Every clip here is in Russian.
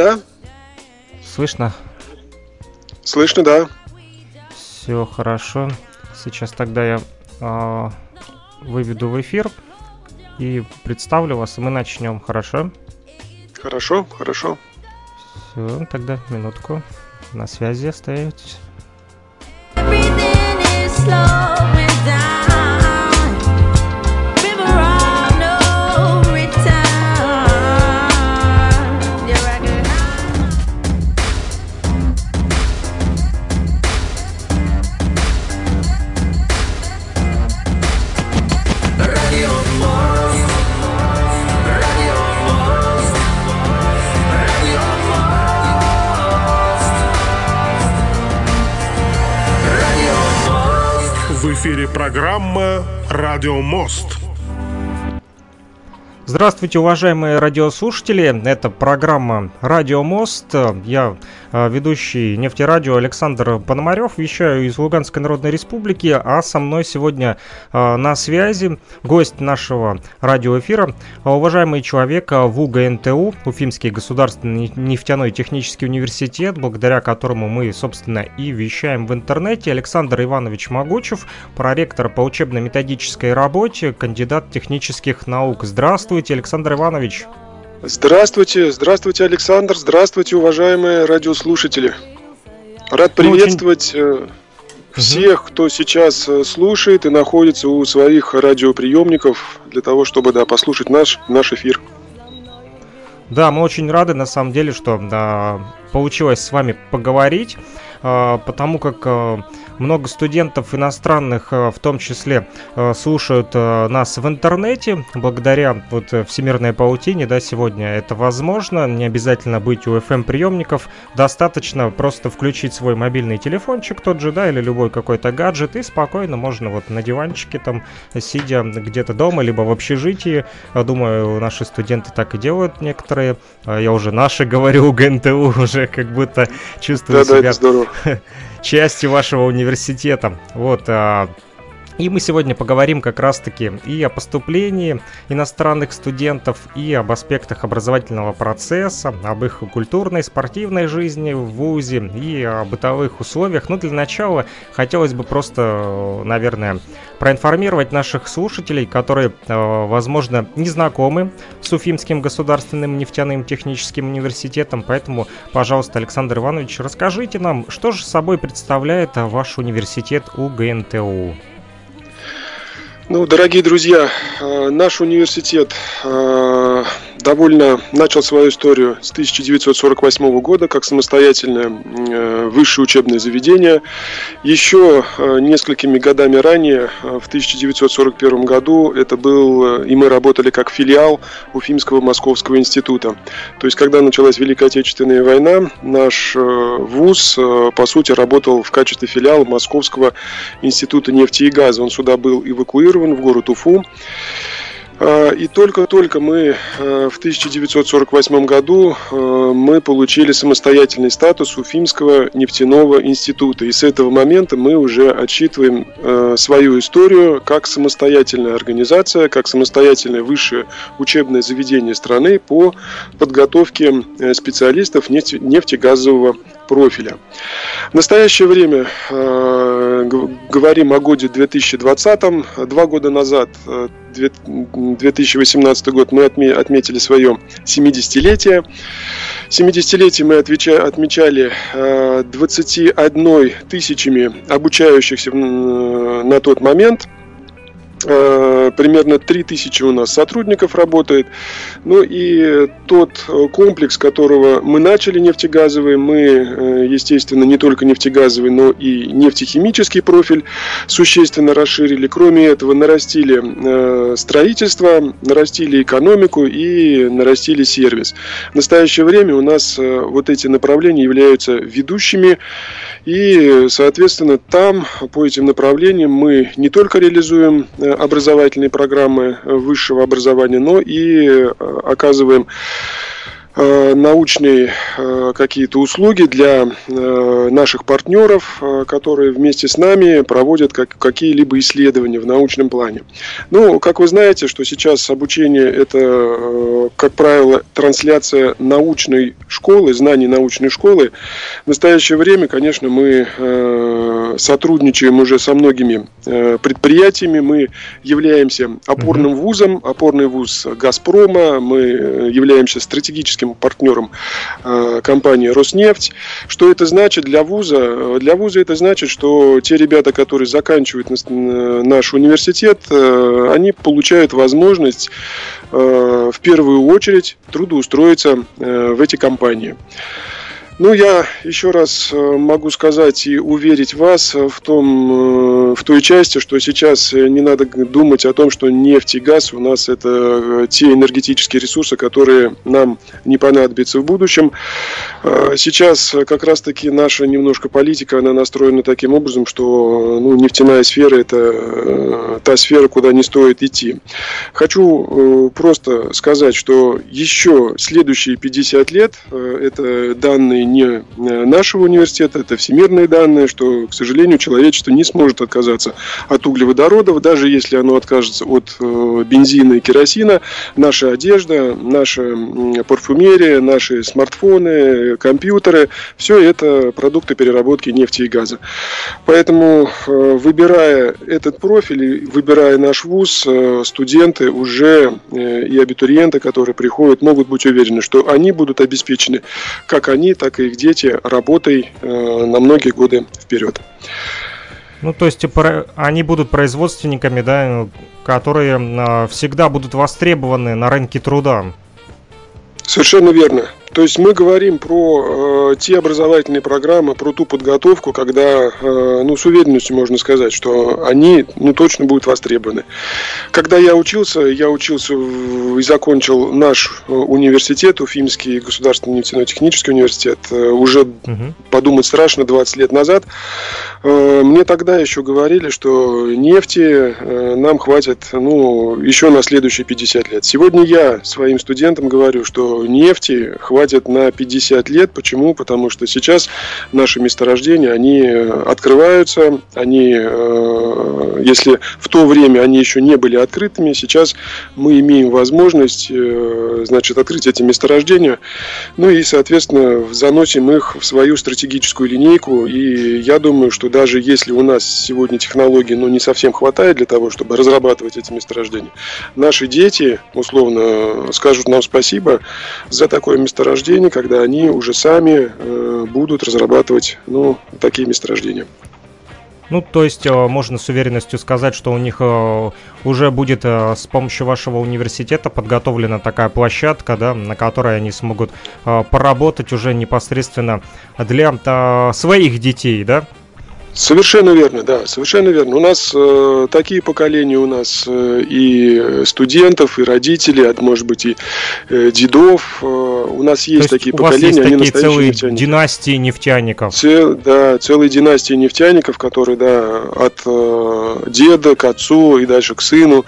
Да-да. Слышно? Слышно, да. Все хорошо. Сейчас тогда я э, выведу в эфир и представлю вас, и мы начнем, хорошо? Хорошо, хорошо. Все, тогда минутку. На связи остаетесь. Эфире программа «Радио Мост». Здравствуйте, уважаемые радиослушатели. Это программа «Радио Мост». Я ведущий нефтерадио Александр Пономарев, вещаю из Луганской Народной Республики, а со мной сегодня а, на связи гость нашего радиоэфира, а, уважаемый человек в УГНТУ, Уфимский государственный нефтяной технический университет, благодаря которому мы, собственно, и вещаем в интернете, Александр Иванович Могучев, проректор по учебно-методической работе, кандидат технических наук. Здравствуйте, Александр Иванович. Здравствуйте, здравствуйте, Александр, здравствуйте, уважаемые радиослушатели. Рад ну, приветствовать очень... Э, всех, кто сейчас э, слушает и находится у своих радиоприемников для того, чтобы да, послушать наш, наш эфир. Да, мы очень рады, на самом деле, что да, получилось с вами поговорить, а, потому как много студентов иностранных, э, в том числе, э, слушают э, нас в интернете. Благодаря вот всемирной паутине, да, сегодня это возможно. Не обязательно быть у FM-приемников. Достаточно просто включить свой мобильный телефончик тот же, да, или любой какой-то гаджет, и спокойно можно вот на диванчике там, сидя где-то дома, либо в общежитии. Думаю, наши студенты так и делают некоторые. Я уже наши говорю, ГНТУ уже как будто чувствую да, себя... Да, здорово частью вашего университета. Вот, а, и мы сегодня поговорим как раз-таки и о поступлении иностранных студентов, и об аспектах образовательного процесса, об их культурной, спортивной жизни в ВУЗе и о бытовых условиях. Но ну, для начала хотелось бы просто, наверное, проинформировать наших слушателей, которые, э, возможно, не знакомы с Уфимским государственным нефтяным техническим университетом. Поэтому, пожалуйста, Александр Иванович, расскажите нам, что же собой представляет ваш университет УГНТУ? Ну, дорогие друзья, э, наш университет э, довольно начал свою историю с 1948 года как самостоятельное э, высшее учебное заведение. Еще несколькими годами ранее, в 1941 году, это был, и мы работали как филиал Уфимского Московского института. То есть, когда началась Великая Отечественная война, наш вуз, по сути, работал в качестве филиала Московского института нефти и газа. Он сюда был эвакуирован в город Уфу. А, и только-только мы а, в 1948 году а, мы получили самостоятельный статус Уфимского нефтяного института. И с этого момента мы уже отчитываем свою историю как самостоятельная организация, как самостоятельное высшее учебное заведение страны по подготовке э, специалистов нефтегазового профиля. В настоящее время э, говорим о годе 2020. Два года назад, 2018 э, год, мы отметили свое 70-летие. 70-летие мы отмечали э, 21 тысячами обучающихся на тот момент – Э, примерно 3000 у нас сотрудников работает. Ну и тот э, комплекс, которого мы начали нефтегазовый, мы, э, естественно, не только нефтегазовый, но и нефтехимический профиль существенно расширили. Кроме этого, нарастили строительство, нарастили экономику и нарастили сервис. В настоящее время у нас вот эти направления являются ведущими. И, соответственно, там по этим направлениям мы не только реализуем образовательные программы высшего образования, но и оказываем Э, научные э, какие-то услуги для э, наших партнеров, которые вместе с нами проводят какие-либо исследования в научном плане. Ну, как вы знаете, что сейчас обучение это, как правило, трансляция научной школы, знаний научной школы. В настоящее время, конечно, мы сотрудничаем уже со многими предприятиями, мы являемся опорным вузом, опорный вуз «Газпрома», мы являемся стратегическим стратегическим партнером э, компании «Роснефть». Что это значит для вуза? Для вуза это значит, что те ребята, которые заканчивают наш университет, э, они получают возможность э, в первую очередь трудоустроиться в эти компании. Ну, я еще раз э, могу сказать и уверить вас в, том, э, в той части, что сейчас не надо думать о том, что нефть и газ у нас это э, те энергетические ресурсы, которые нам не понадобятся в будущем. Сейчас как раз-таки наша немножко политика, она настроена таким образом, что ну, нефтяная сфера это та сфера, куда не стоит идти. Хочу просто сказать, что еще следующие 50 лет, это данные не э, нашего университета, это всемирные данные, что, к сожалению, человечество не сможет отказаться от углеводородов, даже если оно откажется от э, бензина и керосина, наша одежда, наша парфюмерия, наши смартфоны, компьютеры, все это продукты переработки нефти и газа. Поэтому, э, выбирая этот профиль, выбирая наш вуз, студенты уже и абитуриенты, которые приходят, могут быть уверены, что они будут обеспечены как они, так и их дети работой э, на многие годы вперед. Ну, то есть они будут производственниками, да, которые э, всегда будут востребованы на рынке труда. Совершенно верно. То есть мы говорим про э, те образовательные программы, про ту подготовку, когда, э, ну, с уверенностью можно сказать, что они, ну, точно будут востребованы. Когда я учился, я учился в, и закончил наш э, университет, Уфимский государственный нефтяной технический университет, э, уже угу. подумать страшно, 20 лет назад. Э, мне тогда еще говорили, что нефти э, нам хватит, ну, еще на следующие 50 лет. Сегодня я своим студентам говорю, что нефти хватит хватит на 50 лет. Почему? Потому что сейчас наши месторождения, они э, открываются, они, э, если в то время они еще не были открытыми, сейчас мы имеем возможность, э, значит, открыть эти месторождения, ну и, соответственно, заносим их в свою стратегическую линейку, и я думаю, что даже если у нас сегодня технологий, ну, не совсем хватает для того, чтобы разрабатывать эти месторождения, наши дети, условно, скажут нам спасибо за такое месторождение, месторождений, когда они уже сами э, будут разрабатывать ну, такие месторождения. Ну, то есть э, можно с уверенностью сказать, что у них э, уже будет с помощью вашего университета подготовлена такая площадка, да, на которой они смогут поработать уже непосредственно для своих детей, да? Совершенно верно, да, совершенно верно. У нас э, такие поколения у нас э, и студентов, и родителей, а может быть и э, дедов. Э, у нас есть, есть такие у поколения, вас есть такие целые нефтяники. династии нефтяников. Цел, да, целые династии нефтяников, которые, да, от э, деда к отцу и дальше к сыну.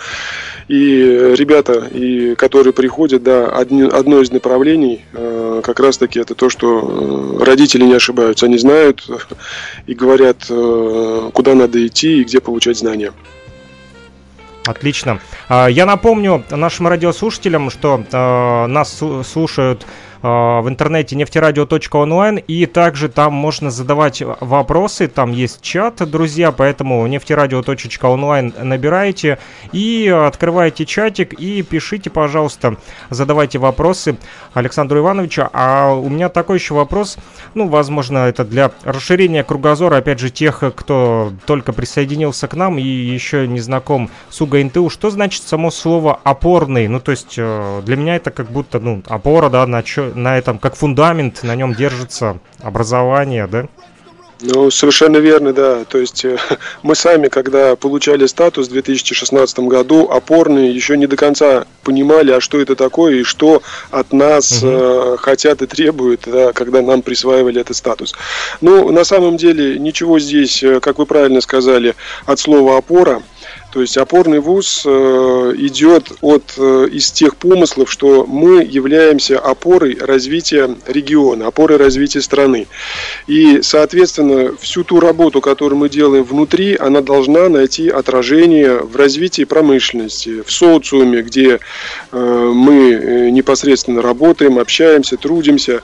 И ребята, и, которые приходят, да, одни, одно из направлений э, как раз-таки это то, что э, родители не ошибаются. Они знают и говорят, э, куда надо идти и где получать знания. Отлично. А, я напомню нашим радиослушателям, что э, нас слушают в интернете нефтерадио.онлайн, и также там можно задавать вопросы, там есть чат, друзья, поэтому нефтерадио.онлайн набираете и открываете чатик и пишите, пожалуйста, задавайте вопросы Александру Ивановичу. А у меня такой еще вопрос, ну, возможно, это для расширения кругозора, опять же, тех, кто только присоединился к нам и еще не знаком с УГНТУ. Что значит само слово «опорный»? Ну, то есть э, для меня это как будто, ну, опора, да, на, чё, на этом, как фундамент, на нем держится образование, да? Ну, совершенно верно, да. То есть э, мы сами, когда получали статус в 2016 году, опорные еще не до конца понимали, а что это такое и что от нас э, хотят и требуют, да, когда нам присваивали этот статус. Ну, на самом деле, ничего здесь, э, как вы правильно сказали, от слова опора То есть опорный вуз э, идет от, э, из тех помыслов, что мы являемся опорой развития региона, опорой развития страны. И, соответственно, всю ту работу, которую мы делаем внутри, она должна найти отражение в развитии промышленности, в социуме, где э, мы непосредственно работаем, общаемся, трудимся.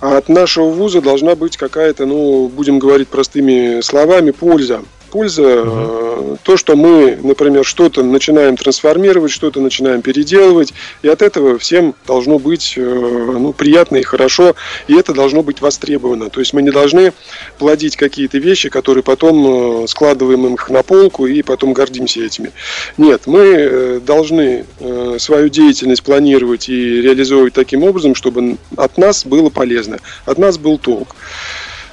А от нашего вуза должна быть какая-то, ну, будем говорить простыми словами, польза польза. Угу. То, что мы, например, что-то начинаем трансформировать, что-то начинаем переделывать, и от этого всем должно быть э, ну, приятно и хорошо, и это должно быть востребовано. То есть мы не должны плодить какие-то вещи, которые потом э, складываем их на полку и потом гордимся этими. Нет, мы должны свою деятельность планировать и реализовывать таким образом, чтобы от нас было полезно, от нас был толк.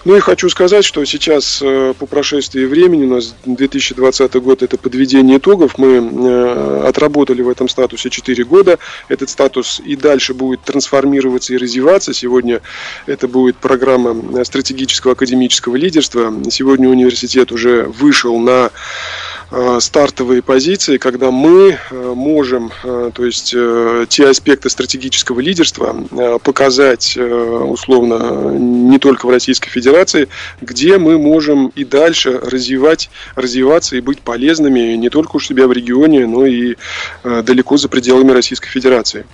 Ну и хочу сказать, что сейчас э, по прошествии времени, у нас 2020 год это подведение итогов, мы э, отработали в этом статусе 4 года, этот статус и дальше будет трансформироваться и развиваться. Сегодня это будет программа стратегического академического лидерства. Сегодня университет уже вышел на Э, стартовые позиции, когда мы э, можем, э, то есть те аспекты стратегического лидерства показать условно не только в Российской Федерации, где мы можем и дальше развивать, развиваться и быть полезными не только у себя в регионе, но и далеко за пределами Российской Федерации.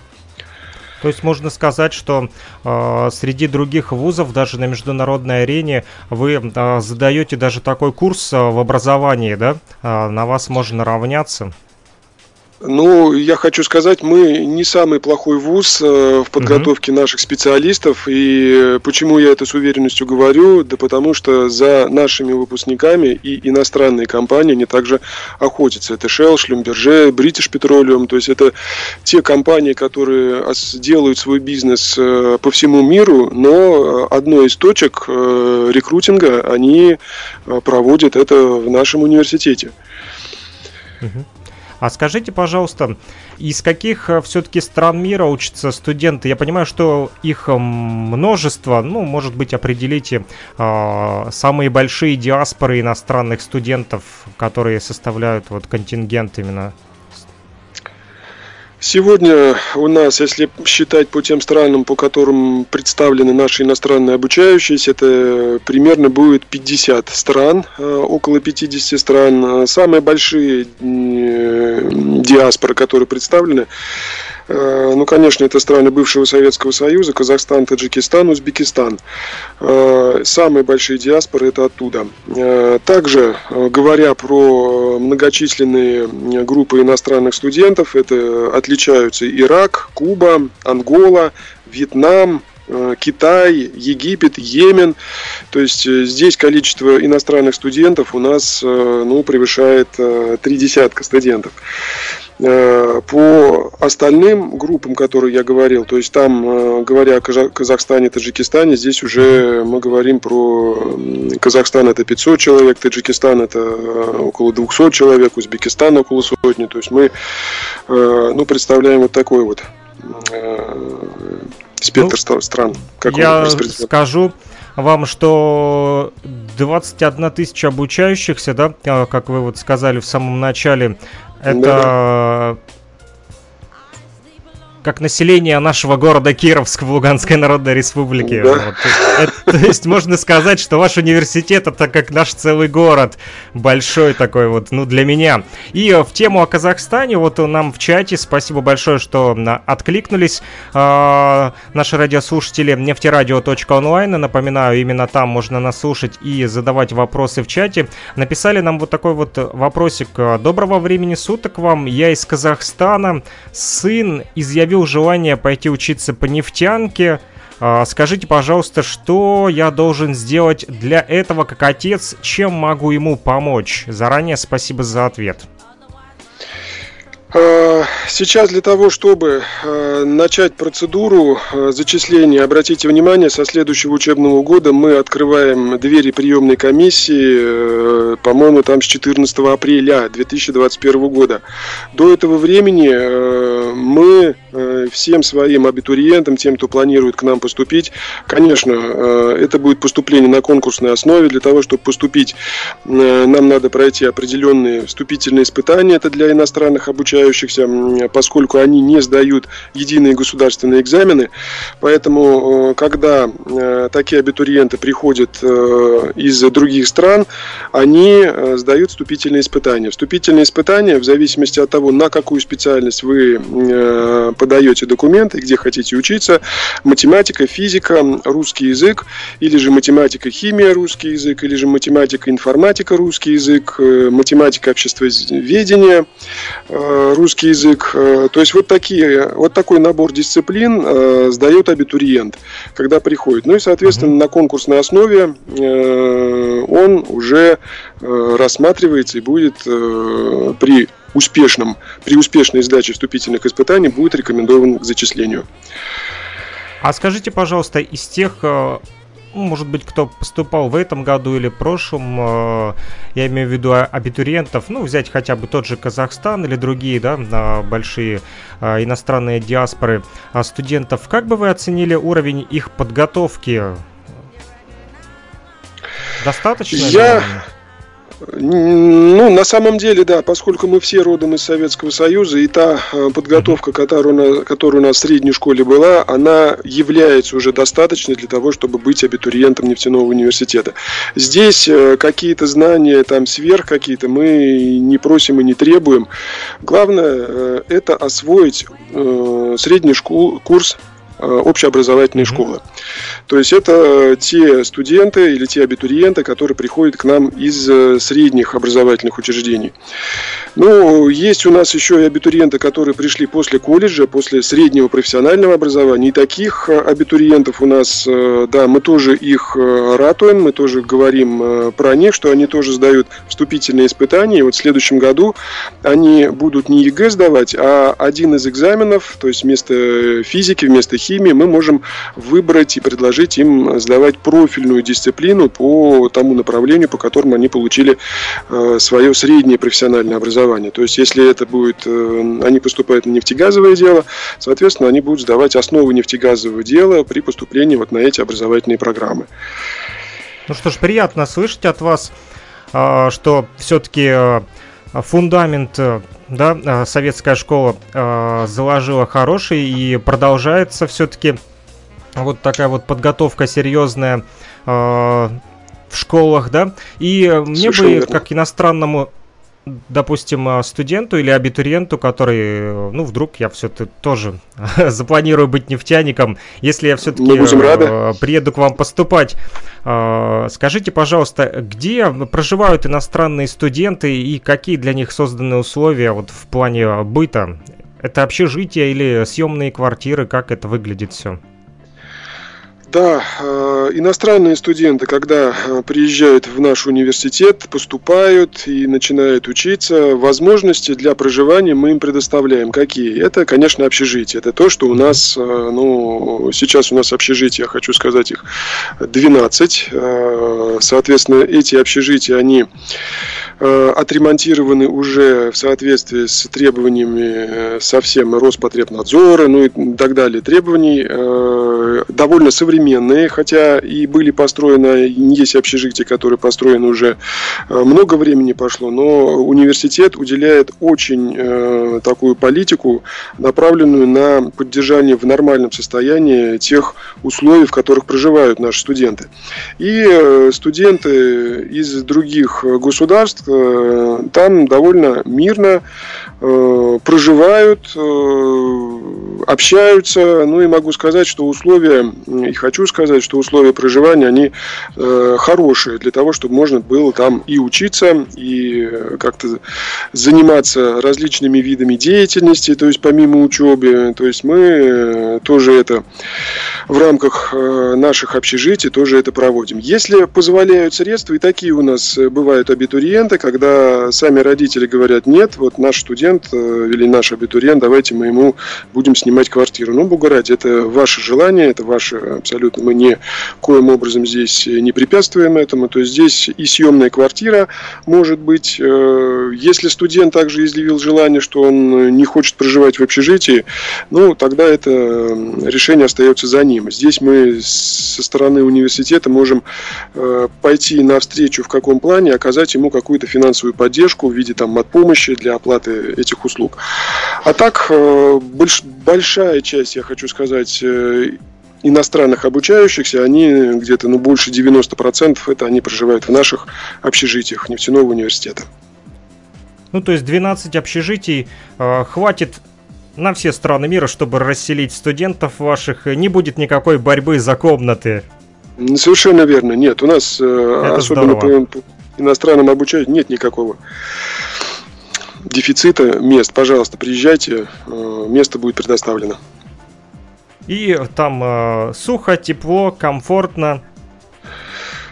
То есть можно сказать, что э, среди других вузов, даже на международной арене, вы э, задаете даже такой курс э, в образовании, да? Э, на вас можно равняться. Ну, я хочу сказать, мы не самый плохой вуз э, в подготовке угу. наших специалистов. И почему я это с уверенностью говорю? Да потому что за нашими выпускниками и иностранные компании, они также охотятся. Это Shell, Schlumberger, British Petroleum. То есть это те компании, которые делают свой бизнес э, по всему миру, но одной из точек э, рекрутинга они проводят это в нашем университете. Угу. А скажите, пожалуйста, из каких э, все-таки стран мира учатся студенты? Я понимаю, что их э, множество, ну, может быть, определите э, самые большие диаспоры иностранных студентов, которые составляют вот контингент именно Сегодня у нас, если считать по тем странам, по которым представлены наши иностранные обучающиеся, это примерно будет 50 стран, э, около 50 стран. Самые большие диаспоры, которые представлены, Э, ну, конечно, это страны бывшего Советского Союза, Казахстан, Таджикистан, Узбекистан. Э, самые большие диаспоры это оттуда. Э, также, говоря про многочисленные группы иностранных студентов, это отличаются Ирак, Куба, Ангола, Вьетнам, Китай, Египет, Йемен. То есть здесь количество иностранных студентов у нас ну, превышает три десятка студентов. Э, по остальным группам, которые я говорил, то есть там, э, говоря о Казахстане, Таджикистане, здесь уже мы говорим про Казахстан это 500 человек, Таджикистан это э, около 200 человек, Узбекистан около сотни. То есть мы ну, представляем вот такой вот спектр ну, стран. Как я скажу вам, что 21 тысяча обучающихся, да, как вы вот сказали в самом начале, это как население нашего города Кировск в Луганской Народной Республике. Да. Вот. Это, то есть можно сказать, что ваш университет это как наш целый город. Большой такой вот, ну, для меня. И в тему о Казахстане, вот нам в чате, спасибо большое, что откликнулись э, наши радиослушатели нефтерадио.онлайн. Напоминаю, именно там можно нас слушать и задавать вопросы в чате. Написали нам вот такой вот вопросик. Доброго времени суток вам. Я из Казахстана. Сын изъявил изъявил желание пойти учиться по нефтянке. А, скажите, пожалуйста, что я должен сделать для этого как отец? Чем могу ему помочь? Заранее спасибо за ответ. А, сейчас для того, чтобы а, начать процедуру зачисления, обратите внимание, со следующего учебного года мы открываем двери приемной комиссии, э, по-моему, там с 14 апреля 2021 года. До этого времени э, мы всем своим абитуриентам, тем, кто планирует к нам поступить, конечно, это будет поступление на конкурсной основе. Для того, чтобы поступить, нам надо пройти определенные вступительные испытания. Это для иностранных обучающихся, поскольку они не сдают единые государственные экзамены. Поэтому, когда такие абитуриенты приходят из других стран, они сдают вступительные испытания. Вступительные испытания, в зависимости от того, на какую специальность вы э, подаете документы, где хотите учиться, математика, физика, русский язык, или же математика, химия, русский язык, или же математика, информатика, русский язык, э, математика, обществоведение, э, русский язык. То есть вот, такие, вот такой набор дисциплин сдает абитуриент, когда приходит. Ну и, соответственно, на конкурсной основе он уже рассматривается и будет при успешном, при успешной сдаче вступительных испытаний будет рекомендован к зачислению. А скажите, пожалуйста, из тех э, ну, может быть, кто поступал в этом году или прошлом, э, я имею в виду абитуриентов, ну, взять хотя бы тот же Казахстан или другие, да, большие э, иностранные диаспоры студентов, как бы вы оценили уровень их подготовки? Достаточно? Я... Наверное? Ну, на самом деле, да, поскольку мы все родом из Советского Союза, и та э, подготовка, которая, которая у нас в средней школе была, она является уже достаточной для того, чтобы быть абитуриентом нефтяного университета. Здесь э, какие-то знания, там, сверх какие-то, мы не просим и не требуем. Главное, э, это освоить средний школ, курс общеобразовательной mm-hmm. школы. То есть это те студенты или те абитуриенты, которые приходят к нам из э, средних образовательных учреждений. Ну, есть у нас еще и абитуриенты, которые пришли после колледжа, после среднего профессионального образования. И таких э, абитуриентов у нас, э, да, мы тоже их ратуем, мы тоже говорим про них, что они тоже сдают вступительные испытания. И вот в следующем году они будут не ЕГЭ сдавать, а один из экзаменов, то есть вместо физики, вместо химии, мы можем выбрать и предложить им сдавать профильную дисциплину по тому направлению, по которому они получили э, свое среднее профессиональное образование. То есть, если это будет, э, они поступают на нефтегазовое дело, соответственно, они будут сдавать основы нефтегазового дела при поступлении вот на эти образовательные программы. Ну что ж, приятно слышать от вас, э, что все-таки фундамент да, советская школа заложила хороший и продолжается все-таки вот такая вот подготовка серьезная э, в школах, да. И мне Совершенно бы, верно. как иностранному допустим, э, студенту или абитуриенту, который, э, ну, вдруг я все-таки тоже запланирую быть нефтяником, если я все-таки э, приеду к вам поступать, скажите, пожалуйста, где проживают иностранные студенты и какие для них созданы условия вот в плане быта? Это общежитие или съемные квартиры, как это выглядит все? Да, э, иностранные студенты, когда э, приезжают в наш университет, поступают и начинают учиться, возможности для проживания мы им предоставляем. Какие? Это, конечно, общежитие. Это то, что у нас, э, ну, сейчас у нас общежития, я хочу сказать, их 12. Соответственно, эти общежития, они отремонтированы уже в соответствии с требованиями совсем Роспотребнадзора, ну и так далее, требований довольно современные современные, хотя и были построены, есть общежития, которые построены уже э, много времени пошло, но университет уделяет очень э, такую политику, направленную на поддержание в нормальном состоянии тех условий, в которых проживают наши студенты. И э, студенты из других государств э, там довольно мирно э, проживают, э, общаются, ну и могу сказать, что условия их хочу сказать, что условия проживания, они э, хорошие для того, чтобы можно было там и учиться, и э, как-то заниматься различными видами деятельности, то есть помимо учебы. То есть мы э, тоже это в рамках наших общежитий тоже это проводим. Если позволяют средства, и такие у нас бывают абитуриенты, когда сами родители говорят, нет, вот наш студент или наш абитуриент, давайте мы ему будем снимать квартиру. Ну, бога ради, это ваше желание, это ваше абсолютно. Мы ни коим образом здесь не препятствуем этому. То есть здесь и съемная квартира может быть. Э, если студент также изъявил желание, что он не хочет проживать в общежитии, ну, тогда это решение остается за ним. Здесь мы со стороны университета можем э, пойти навстречу в каком плане, оказать ему какую-то финансовую поддержку в виде там помощи для оплаты этих услуг. А так, э, больш, большая часть, я хочу сказать, э, иностранных обучающихся, они где-то ну, больше 90% это они проживают в наших общежитиях нефтяного университета. Ну, то есть 12 общежитий э, хватит на все страны мира, чтобы расселить студентов ваших. Не будет никакой борьбы за комнаты. Совершенно верно. Нет, у нас Это особенно по, по иностранным обучать нет никакого дефицита мест. Пожалуйста, приезжайте, место будет предоставлено. И там э, сухо, тепло, комфортно.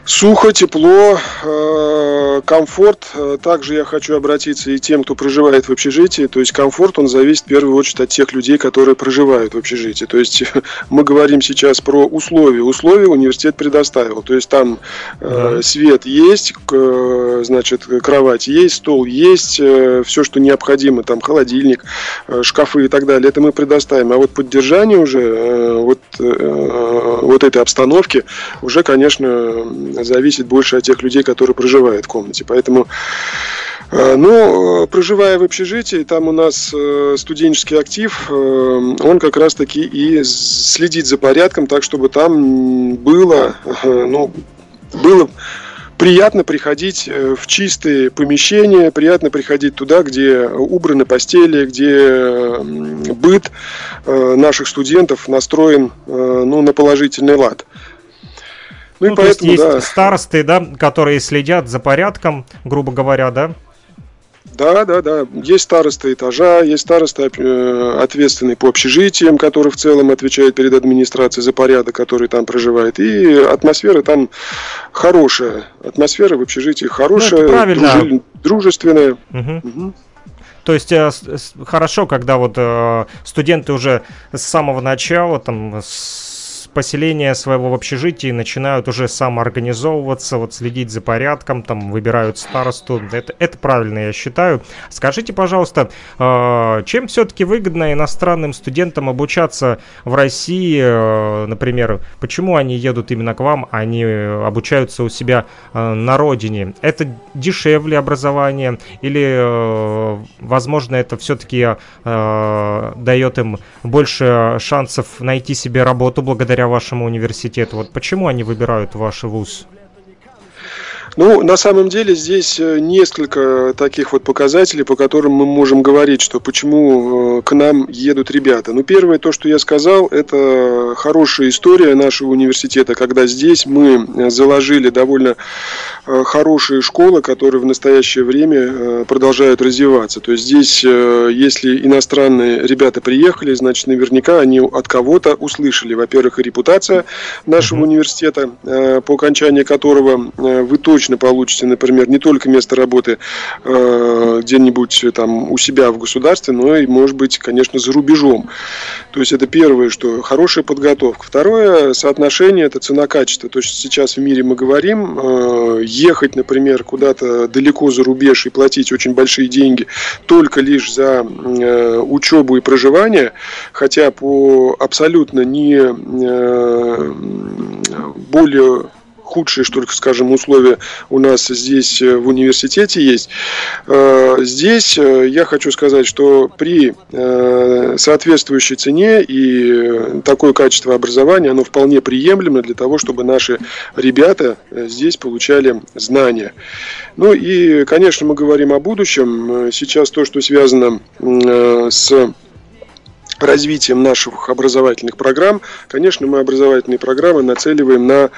Сухо, тепло, э, комфорт. Также я хочу обратиться и тем, кто проживает в общежитии. То есть комфорт, он зависит в первую очередь от тех людей, которые проживают в общежитии. То есть мы говорим сейчас про условия. Условия университет предоставил. То есть там э, свет есть, значит, кровать есть, стол есть, э, все, что необходимо, там холодильник, шкафы и так далее. Это мы предоставим. А вот поддержание уже вот, вот этой обстановки уже, конечно, зависит больше от тех людей, которые проживают в комнате. Поэтому э, ну, проживая в общежитии, там у нас э, студенческий актив, э, он как раз-таки и следит за порядком, так чтобы там было, ну, было приятно приходить в чистые помещения, приятно приходить туда, где убраны постели, где быт наших студентов настроен ну, на положительный лад. Ну, ну и поэтому, есть, да. есть старосты, да, которые следят за порядком, грубо говоря, да? Да, да, да. Есть староста этажа, есть староста э, ответственный по общежитиям, который в целом отвечает перед администрацией за порядок, который там проживает. И атмосфера там хорошая. Атмосфера в общежитии хорошая, ну, правильно. дружественная. Угу. Угу. То есть э, хорошо, когда вот э, студенты уже с самого начала там с поселения своего в общежитии начинают уже самоорганизовываться, вот следить за порядком, там выбирают старосту. Это, это правильно, я считаю. Скажите, пожалуйста, э, чем все-таки выгодно иностранным студентам обучаться в России, э, например, почему они едут именно к вам, а не обучаются у себя э, на родине? Это дешевле образование или, возможно, это все-таки дает им больше шансов найти себе работу благодаря вашему университету? Вот почему они выбирают ваш вуз? Ну, на самом деле здесь э, несколько таких вот показателей, по которым мы можем говорить, что почему э, к нам едут ребята. Ну, первое, то, что я сказал, это хорошая история нашего университета, когда здесь мы э, заложили довольно хорошие школы, которые в настоящее время продолжают развиваться. То есть здесь, если иностранные ребята приехали, значит, наверняка они от кого-то услышали, во-первых, репутация нашего университета, по окончании которого вы точно точно получите, например, не только место работы э, где-нибудь э, там у себя в государстве, но и, может быть, конечно, за рубежом. То есть это первое, что хорошая подготовка. Второе, соотношение, это цена-качество. То есть сейчас в мире мы говорим, э, ехать, например, куда-то далеко за рубеж и платить очень большие деньги только лишь за э, учебу и проживание, хотя по абсолютно не э, более худшие, что скажем, условия у нас здесь э, в университете есть. Э, здесь э, я хочу сказать, что при соответствующей цене и такое качество образования, оно вполне приемлемо для того, чтобы наши ребята здесь получали знания. Ну и, конечно, мы говорим о будущем. Сейчас то, что связано с развитием наших образовательных программ, конечно, мы образовательные программы нацеливаем на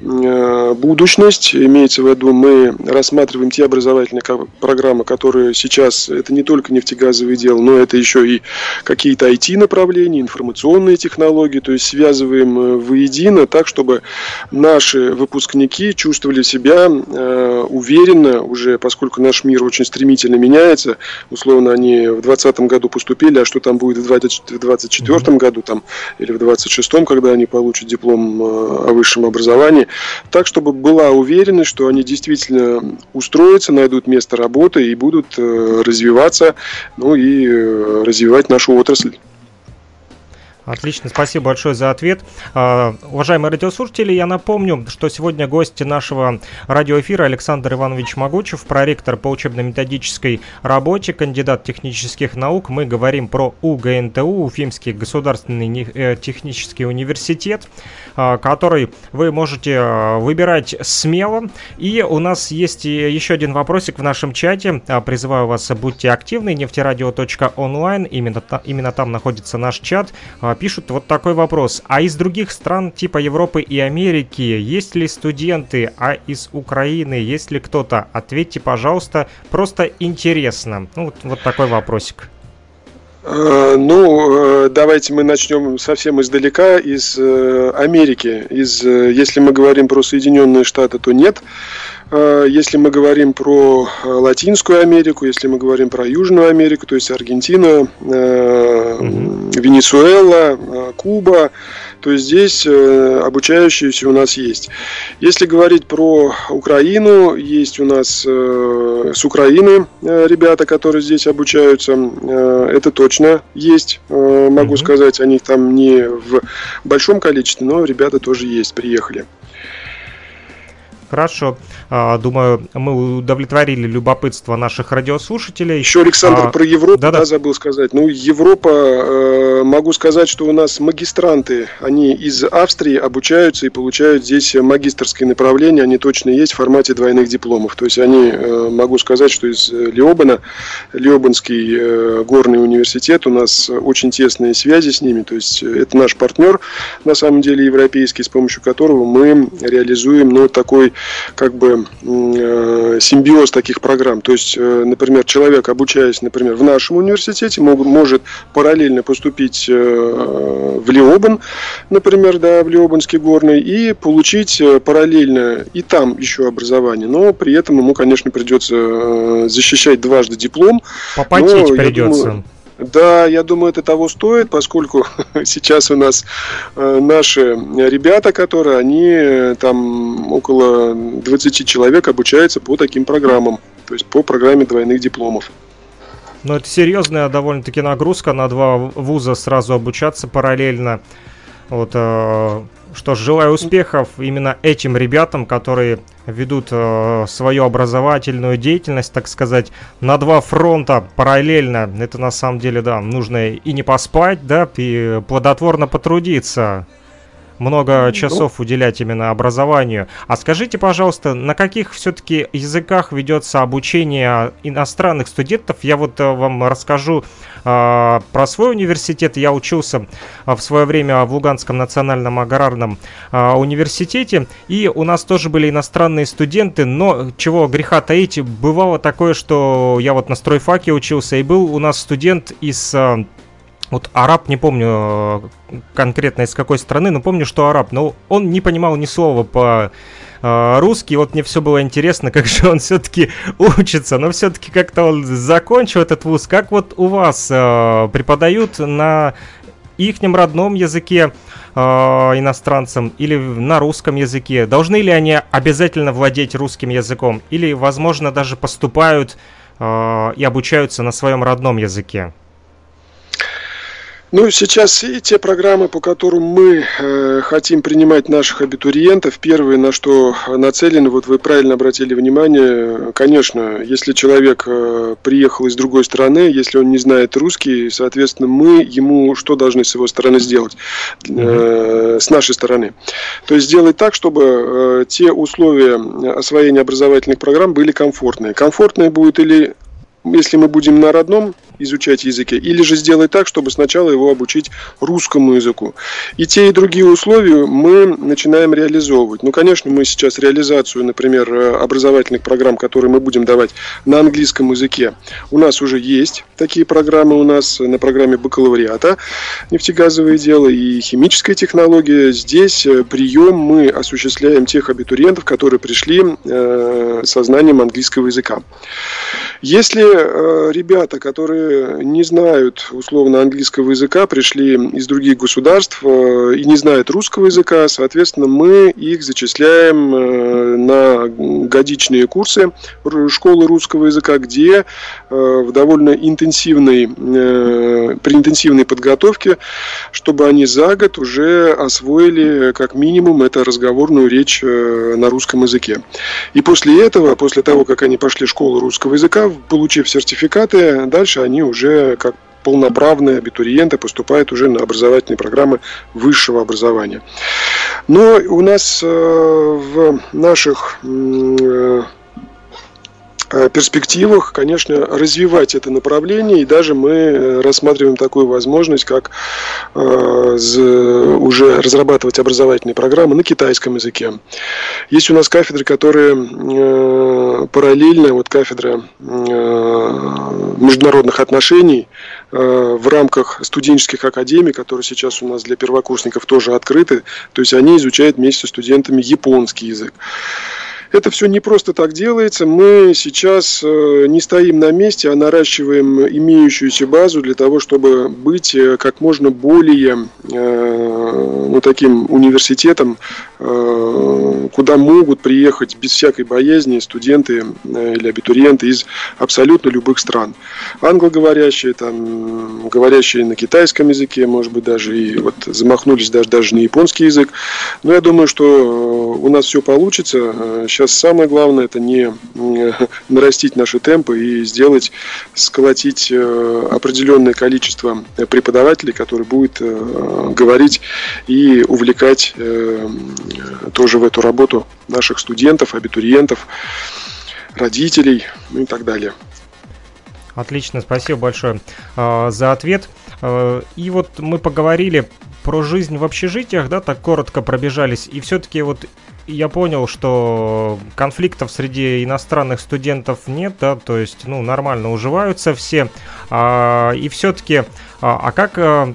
будущность. Имеется в виду, мы рассматриваем те образовательные программы, которые сейчас, это не только нефтегазовые дела, но это еще и какие-то IT-направления, информационные технологии, то есть связываем э, воедино так, чтобы наши выпускники чувствовали себя э, уверенно уже, поскольку наш мир очень стремительно меняется, условно они в 2020 году поступили, а что там будет в 2024 году там, или в 2026, когда они получат диплом о высшем образовании, так, чтобы была уверенность, что они действительно устроятся, найдут место работы и будут э, развиваться, ну и э, развивать нашу отрасль. Отлично, спасибо большое за ответ. Uh, уважаемые радиослушатели, я напомню, что сегодня гости нашего радиоэфира Александр Иванович Могучев, проректор по учебно-методической работе, кандидат технических наук. Мы говорим про УГНТУ, Уфимский государственный э, технический университет, uh, который вы можете uh, выбирать смело. И у нас есть еще один вопросик в нашем чате. Призываю вас, будьте активны. Нефтерадио.онлайн, именно, именно там находится наш чат пишут вот такой вопрос. А из других стран типа Европы и Америки есть ли студенты, а из Украины есть ли кто-то? Ответьте, пожалуйста, просто интересно. Ну, вот, вот такой вопросик. Э, ну, э, давайте мы начнем совсем издалека, из э, Америки. Из, если мы говорим про Соединенные Штаты, то нет. Если мы говорим про Латинскую Америку, если мы говорим про Южную Америку, то есть Аргентина, Венесуэла, Куба, то здесь э, обучающиеся у нас есть. Если говорить про Украину, есть у нас э, с Украины э, ребята, которые здесь обучаются, это точно есть, могу mm-hmm. сказать, они там не в большом количестве, но ребята тоже есть, приехали. Хорошо. А, думаю, мы удовлетворили любопытство наших радиослушателей. Еще, Александр, а, про Европу да, да. забыл сказать. Ну, Европа, э, могу сказать, что у нас магистранты, они из Австрии обучаются и получают здесь магистрские направления, они точно есть в формате двойных дипломов. То есть они, э, могу сказать, что из Лиобана, Лиобанский э, горный университет, у нас очень тесные связи с ними, то есть это наш партнер, на самом деле, европейский, с помощью которого мы реализуем, ну, такой как бы э, симбиоз таких программ. То есть, э, например, человек, обучаясь, например, в нашем университете, может параллельно поступить э, в Лиобан, например, да, в Лиобанский горный, и получить параллельно и там еще образование. Но при этом ему, конечно, придется защищать дважды диплом. Попотеть но, придется. Думаю, да, я думаю, это того стоит, поскольку сейчас у нас э, наши ребята, которые, они э, там около 20 человек обучаются по таким программам, то есть по программе двойных дипломов. Ну, это серьезная довольно-таки нагрузка на два вуза сразу обучаться параллельно. Вот, э, что ж, желаю успехов именно этим ребятам, которые ведут э, свою образовательную деятельность, так сказать, на два фронта параллельно. Это на самом деле, да, нужно и не поспать, да, и плодотворно потрудиться много часов уделять именно образованию. А скажите, пожалуйста, на каких все-таки языках ведется обучение иностранных студентов? Я вот э, вам расскажу э, про свой университет. Я учился э, в свое время в Луганском национальном аграрном э, университете, и у нас тоже были иностранные студенты, но чего греха таить, бывало такое, что я вот на стройфаке учился, и был у нас студент из э, вот араб, не помню э, конкретно из какой страны, но помню, что араб. Но он не понимал ни слова по э, русский. Вот мне все было интересно, как же он все-таки учится. Но все-таки как-то он закончил этот вуз. Как вот у вас э, преподают на ихнем родном языке иностранцам или на русском языке? Должны ли они обязательно владеть русским языком? Или, возможно, даже поступают и обучаются на своем родном языке? Ну, сейчас и те программы, по которым мы э, хотим принимать наших абитуриентов, первые, на что нацелены, вот вы правильно обратили внимание, конечно, если человек э, приехал из другой страны, если он не знает русский, соответственно, мы ему что должны с его стороны сделать, э, с нашей стороны? То есть сделать так, чтобы э, те условия освоения образовательных программ были комфортные. Комфортные будут или если мы будем на родном изучать языке, или же сделать так, чтобы сначала его обучить русскому языку. И те, и другие условия мы начинаем реализовывать. Ну, конечно, мы сейчас реализацию, например, образовательных программ, которые мы будем давать на английском языке, у нас уже есть такие программы у нас на программе бакалавриата нефтегазовое дело и химическая технология. Здесь э, прием мы осуществляем тех абитуриентов, которые пришли э, со знанием английского языка. Если э, ребята, которые не знают условно английского языка, пришли из других государств э, и не знают русского языка, соответственно, мы их зачисляем э, на годичные курсы школы русского языка, где в довольно интенсивной, при интенсивной подготовке, чтобы они за год уже освоили как минимум это разговорную речь на русском языке. И после этого, после того, как они пошли в школу русского языка, получив сертификаты, дальше они уже как полноправные абитуриенты поступают уже на образовательные программы высшего образования. Но у нас э, в наших Э, перспективах, конечно, развивать это направление, и даже мы э, рассматриваем такую возможность, как э, уже разрабатывать образовательные программы на китайском языке. Есть у нас кафедры, которые параллельно, вот кафедра международных отношений в рамках студенческих академий, которые сейчас у нас для первокурсников тоже открыты, то есть они изучают вместе с студентами японский язык. Это все не просто так делается. Мы сейчас э, не стоим на месте, а наращиваем имеющуюся базу для того, чтобы быть э, как можно более э, ну, таким университетом, куда могут приехать без всякой боязни студенты или абитуриенты из абсолютно любых стран. Англоговорящие, там, говорящие на китайском языке, может быть, даже и вот замахнулись даже, даже на японский язык. Но я думаю, что у нас все получится сейчас самое главное это не нарастить наши темпы и сделать, сколотить э, определенное количество преподавателей, которые будут э, говорить и увлекать э, тоже в эту работу наших студентов, абитуриентов, родителей ну и так далее. Отлично, спасибо большое за ответ. И вот мы поговорили про жизнь в общежитиях, да, так коротко пробежались. И все-таки вот я понял, что конфликтов среди иностранных студентов нет, да, то есть, ну, нормально уживаются все. А, и все-таки, а, а как а,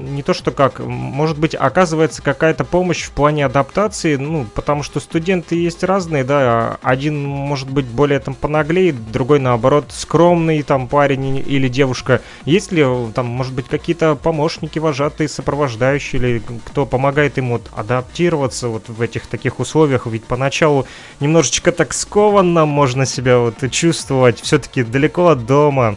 не то что как, может быть, оказывается какая-то помощь в плане адаптации, ну, потому что студенты есть разные, да, один может быть более там понаглее, другой наоборот скромный там парень или девушка. Есть ли там, может быть, какие-то помощники, вожатые, сопровождающие, или кто помогает ему вот, адаптироваться вот в этих таких условиях, ведь поначалу немножечко так скованно можно себя вот чувствовать, все-таки далеко от дома.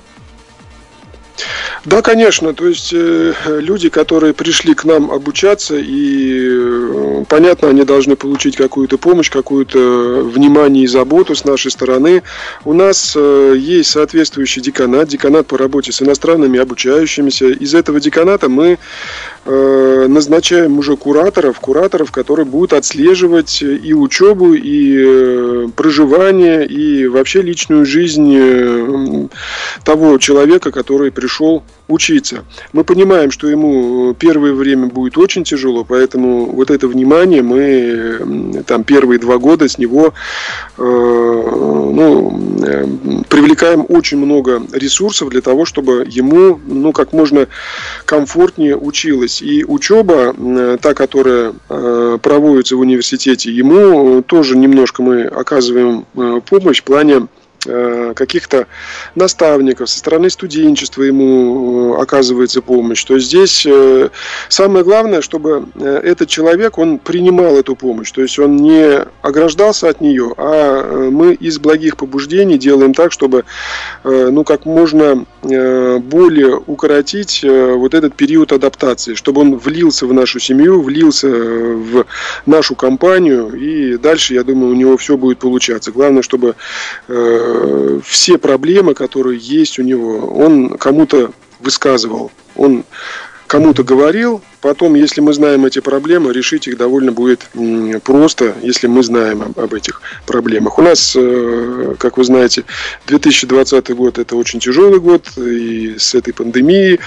Да, конечно. То есть э, люди, которые пришли к нам обучаться, и э, понятно, они должны получить какую-то помощь, какую-то внимание и заботу с нашей стороны. У нас э, есть соответствующий деканат, деканат по работе с иностранными обучающимися. Из этого деканата мы назначаем уже кураторов, кураторов, которые будут отслеживать и учебу, и э, проживание, и вообще личную жизнь э, того человека, который пришел учиться. Мы понимаем, что ему э, первое время будет очень тяжело, поэтому вот это внимание мы там первые два года с него э, ну, э, привлекаем очень много ресурсов для того, чтобы ему ну, как можно комфортнее училось. И учеба, э, та, которая э, проводится в университете, ему тоже немножко мы оказываем э, помощь в плане каких-то наставников, со стороны студенчества ему э, оказывается помощь. То здесь э, самое главное, чтобы этот человек, он принимал эту помощь. То есть он не ограждался от нее, а мы из благих побуждений делаем так, чтобы ну, как можно более укоротить вот этот период адаптации, чтобы он влился в нашу семью, влился в нашу компанию, и дальше, я думаю, у него все будет получаться. Главное, чтобы Э, все проблемы, которые есть у него, он кому-то высказывал. Он кому-то говорил, потом, если мы знаем эти проблемы, решить их довольно будет просто, если мы знаем об этих проблемах. У нас, э, как вы знаете, 2020 год это очень тяжелый год и с этой пандемией.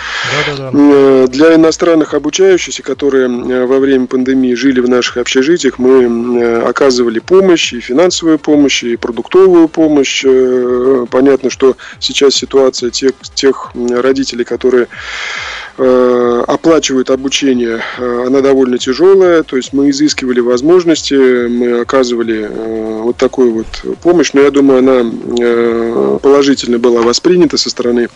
Да, да, да. Для иностранных обучающихся, которые во время пандемии жили в наших общежитиях, мы оказывали помощь, и финансовую помощь, и продуктовую помощь. Э, понятно, что сейчас ситуация тех, тех родителей, которые э, оплачивают обучение, э, она довольно тяжелая, то есть мы изыскивали возможности, мы оказывали вот такую вот помощь, но я думаю, она положительно была воспринята со стороны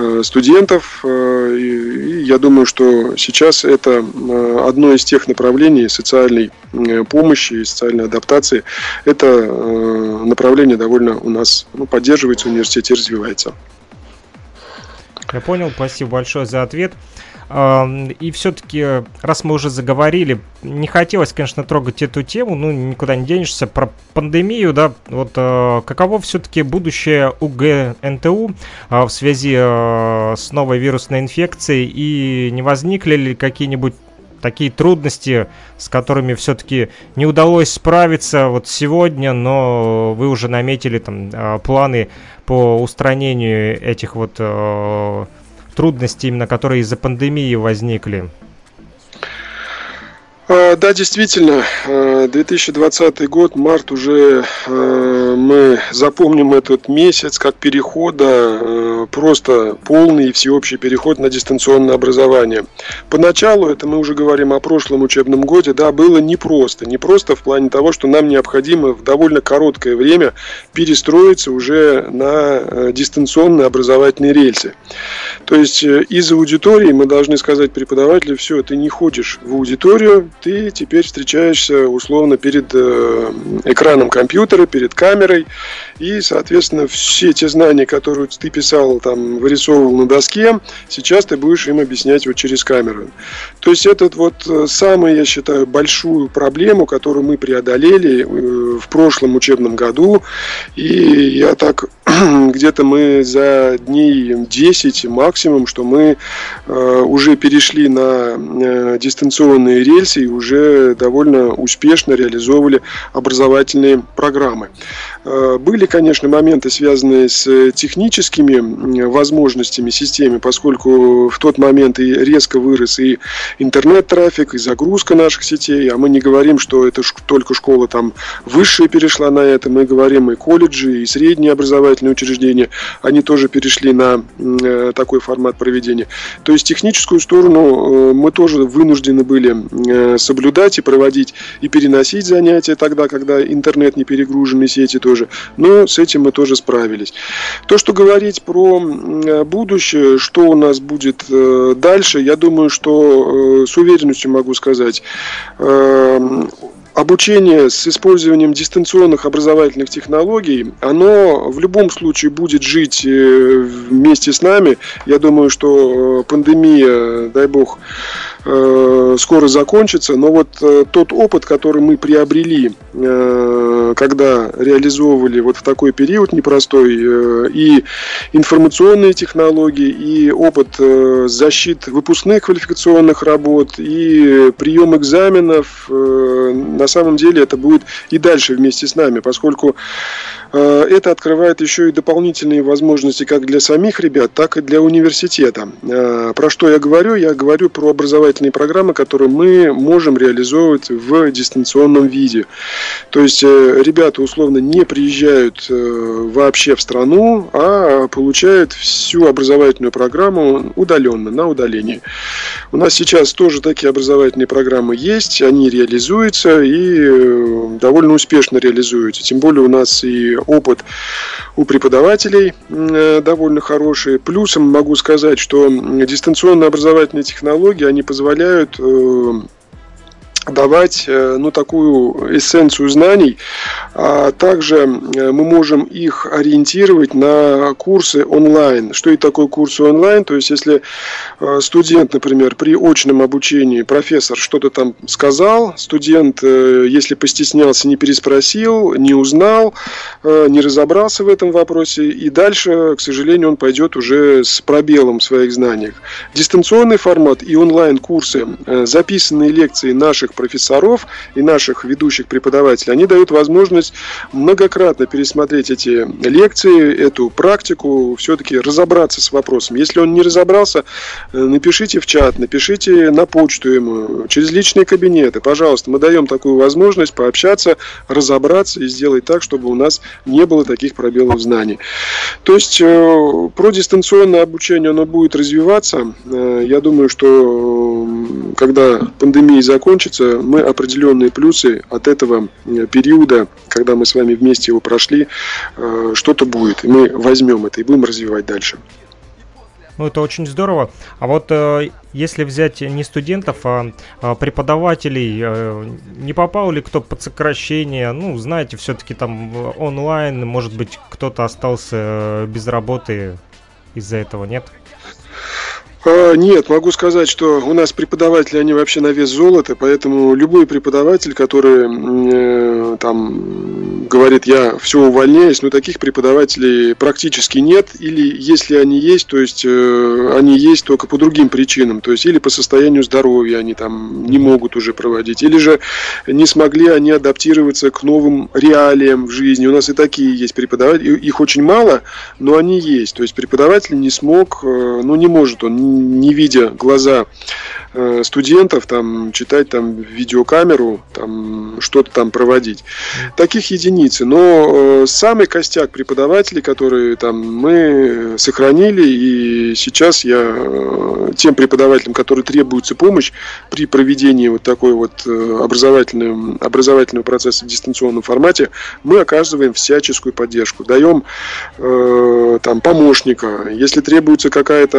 Э, студентов. Э, и я думаю, что сейчас это э, одно из тех направлений социальной помощи и социальной адаптации. Это направление довольно у нас ну, поддерживается в университете развивается. Я понял, спасибо большое за ответ. И все-таки, раз мы уже заговорили, не хотелось, конечно, трогать эту тему, ну, никуда не денешься, про пандемию, да, вот э, каково все-таки будущее УГНТУ э, в связи э, с новой вирусной инфекцией, и не возникли ли какие-нибудь такие трудности, с которыми все-таки не удалось справиться вот сегодня, но вы уже наметили там планы по устранению этих вот трудности, именно которые из-за пандемии возникли? А, да, действительно, 2020 а, год, март уже а, мы запомним этот месяц как перехода, просто полный и всеобщий переход на дистанционное образование. Поначалу, это мы уже говорим о прошлом учебном годе, да, было непросто. Непросто в плане того, что нам необходимо в довольно короткое время перестроиться уже на дистанционные образовательные рельсы. То есть э, из аудитории мы должны сказать преподавателю, все, ты не ходишь в аудиторию, ты теперь встречаешься условно перед э, экраном компьютера, перед камерой, и, соответственно, все те знания, которые ты писал, там, вырисовывал на доске, сейчас ты будешь им объяснять вот через камеру. То есть это вот э, самую, я считаю, большую проблему, которую мы преодолели э, в прошлом учебном году, и я так где-то мы за дней 10 максимум, что мы уже перешли на дистанционные рельсы уже довольно успешно реализовывали образовательные программы. Э, были, конечно, моменты, связанные с техническими возможностями системы, поскольку в тот момент и резко вырос и интернет-трафик, и загрузка наших сетей, а мы не говорим, что это только школа там высшая перешла на это, мы говорим и колледжи, и средние образовательные учреждения, они тоже перешли на э, такой формат проведения. То есть техническую сторону э, мы тоже вынуждены были соблюдать и проводить, и переносить занятия тогда, когда интернет не перегружен, и сети тоже. Но с этим мы тоже справились. То, что говорить про будущее, что у нас будет э, дальше, я думаю, что э, с уверенностью могу сказать, э, обучение с использованием дистанционных образовательных технологий, оно в любом случае будет жить вместе с нами. Я думаю, что пандемия, дай бог, Э, скоро закончится, но вот э, тот опыт, который мы приобрели, э, когда реализовывали вот в такой период непростой, и информационные технологии, и опыт защит выпускных квалификационных работ, и прием экзаменов, на самом деле это будет и дальше вместе с нами, поскольку это открывает еще и дополнительные возможности как для самих ребят, так и для университета. Про что я говорю? Я говорю про образование образовательные программы, которые мы можем реализовывать в дистанционном виде. То есть э, ребята условно не приезжают э, вообще в страну, а получают всю образовательную программу удаленно, на удалении. У нас сейчас тоже такие образовательные программы есть, они реализуются и э, довольно успешно реализуются. Тем более у нас и опыт у преподавателей довольно хороший. Плюсом могу сказать, что дистанционно образовательные технологии, они позволяют э, давать э, ну, такую эссенцию знаний. А также э, мы можем их ориентировать на курсы онлайн. Что это такое курсы онлайн? То есть, если э, студент, например, при очном обучении профессор что-то там сказал, студент, если постеснялся, не переспросил, не узнал, не разобрался в этом вопросе, и дальше, к сожалению, он пойдет уже с пробелом в своих знаниях. Дистанционный формат и онлайн-курсы, записанные лекции наших профессоров и наших ведущих преподавателей, они дают возможность многократно пересмотреть эти лекции, эту практику, все-таки разобраться с вопросом. Если он не разобрался, э, напишите в чат, напишите на почту ему, через личные кабинеты. Пожалуйста, мы даем такую возможность пообщаться, разобраться и сделать так, чтобы у нас не было таких пробелов знаний. То есть э, про дистанционное обучение оно будет развиваться. Э, я думаю, что когда пандемия закончится, мы определенные плюсы от этого периода, когда мы с вами вместе его прошли, э, что-то будет. И мы возьмем это и будем развивать дальше. Ну, это очень здорово. А вот э, если взять не студентов, а, а преподавателей, э, не попал ли кто под сокращение? Ну, знаете, все-таки там онлайн, может быть, кто-то остался без работы из-за этого, нет? А, нет, могу сказать, что у нас преподаватели, они вообще на вес золота, поэтому любой преподаватель, который э, там говорит, я все увольняюсь, но таких преподавателей практически нет, или если они есть, то есть э, они есть только по другим причинам, то есть или по состоянию здоровья они там не могут уже проводить, или же не смогли они адаптироваться к новым реалиям в жизни. У нас и такие есть преподаватели, их очень мало, но они есть. То есть преподаватель не смог, э, ну не может он не видя глаза э, студентов, там, читать там видеокамеру, там, что-то там проводить. Таких единицы. Но э, самый костяк преподавателей, которые там мы сохранили, и сейчас я э, тем преподавателям, которые требуется помощь при проведении вот такой вот образовательного, образовательного процесса в дистанционном формате, мы оказываем всяческую поддержку. Даем э, там помощника. Если требуется какая-то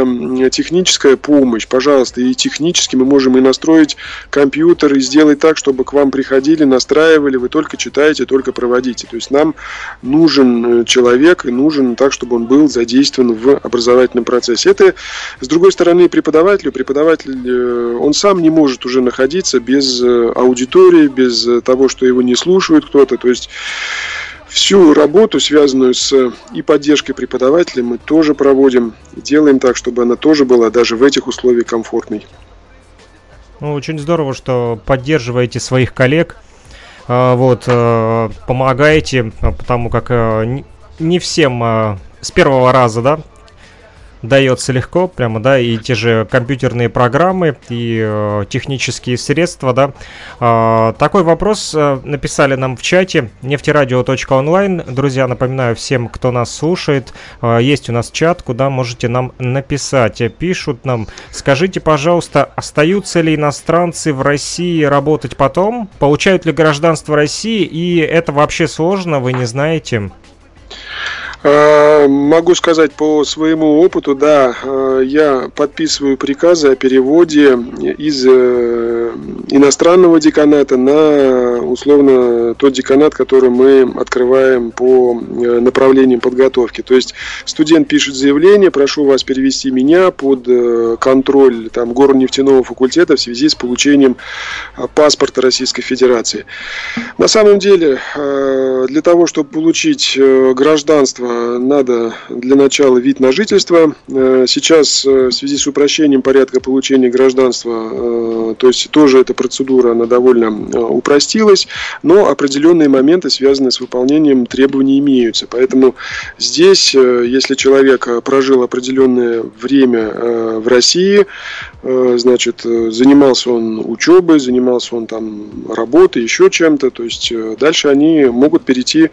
техническая техническая помощь, пожалуйста, и технически мы можем и настроить компьютер, и сделать так, чтобы к вам приходили, настраивали, вы только читаете, только проводите. То есть нам нужен э, человек, и нужен так, чтобы он был задействован в образовательном процессе. Это, с другой стороны, преподавателю, преподаватель, э, он сам не может уже находиться без э, аудитории, без того, что его не слушают кто-то. То есть Всю работу, связанную с и поддержкой преподавателя, мы тоже проводим. Делаем так, чтобы она тоже была даже в этих условиях комфортной. Ну, очень здорово, что поддерживаете своих коллег, а, вот, а, помогаете, потому как не всем с первого раза, да, дается легко, прямо, да, и те же компьютерные программы, и э, технические средства, да. Э, такой вопрос э, написали нам в чате нефтерадио.онлайн. Друзья, напоминаю всем, кто нас слушает, э, есть у нас чат, куда можете нам написать. Пишут нам, скажите, пожалуйста, остаются ли иностранцы в России работать потом? Получают ли гражданство России? И это вообще сложно, вы не знаете? А, могу сказать по своему опыту, да, а, я подписываю приказы о переводе из э, иностранного деканата на условно тот деканат, который мы открываем по э, направлениям подготовки. То есть студент пишет заявление, прошу вас перевести меня под э, контроль там, горно-нефтяного факультета в связи с получением паспорта Российской Федерации. На самом деле, для того, чтобы получить гражданство надо для начала вид на жительство. Э, сейчас э, в связи с упрощением порядка получения гражданства, э, то есть тоже эта процедура, она довольно упростилась, но определенные моменты, связанные с выполнением требований, имеются. Поэтому здесь, если человек прожил определенное время в России, значит, занимался он учебой, занимался он там работой, еще чем-то, то есть дальше они могут перейти Э,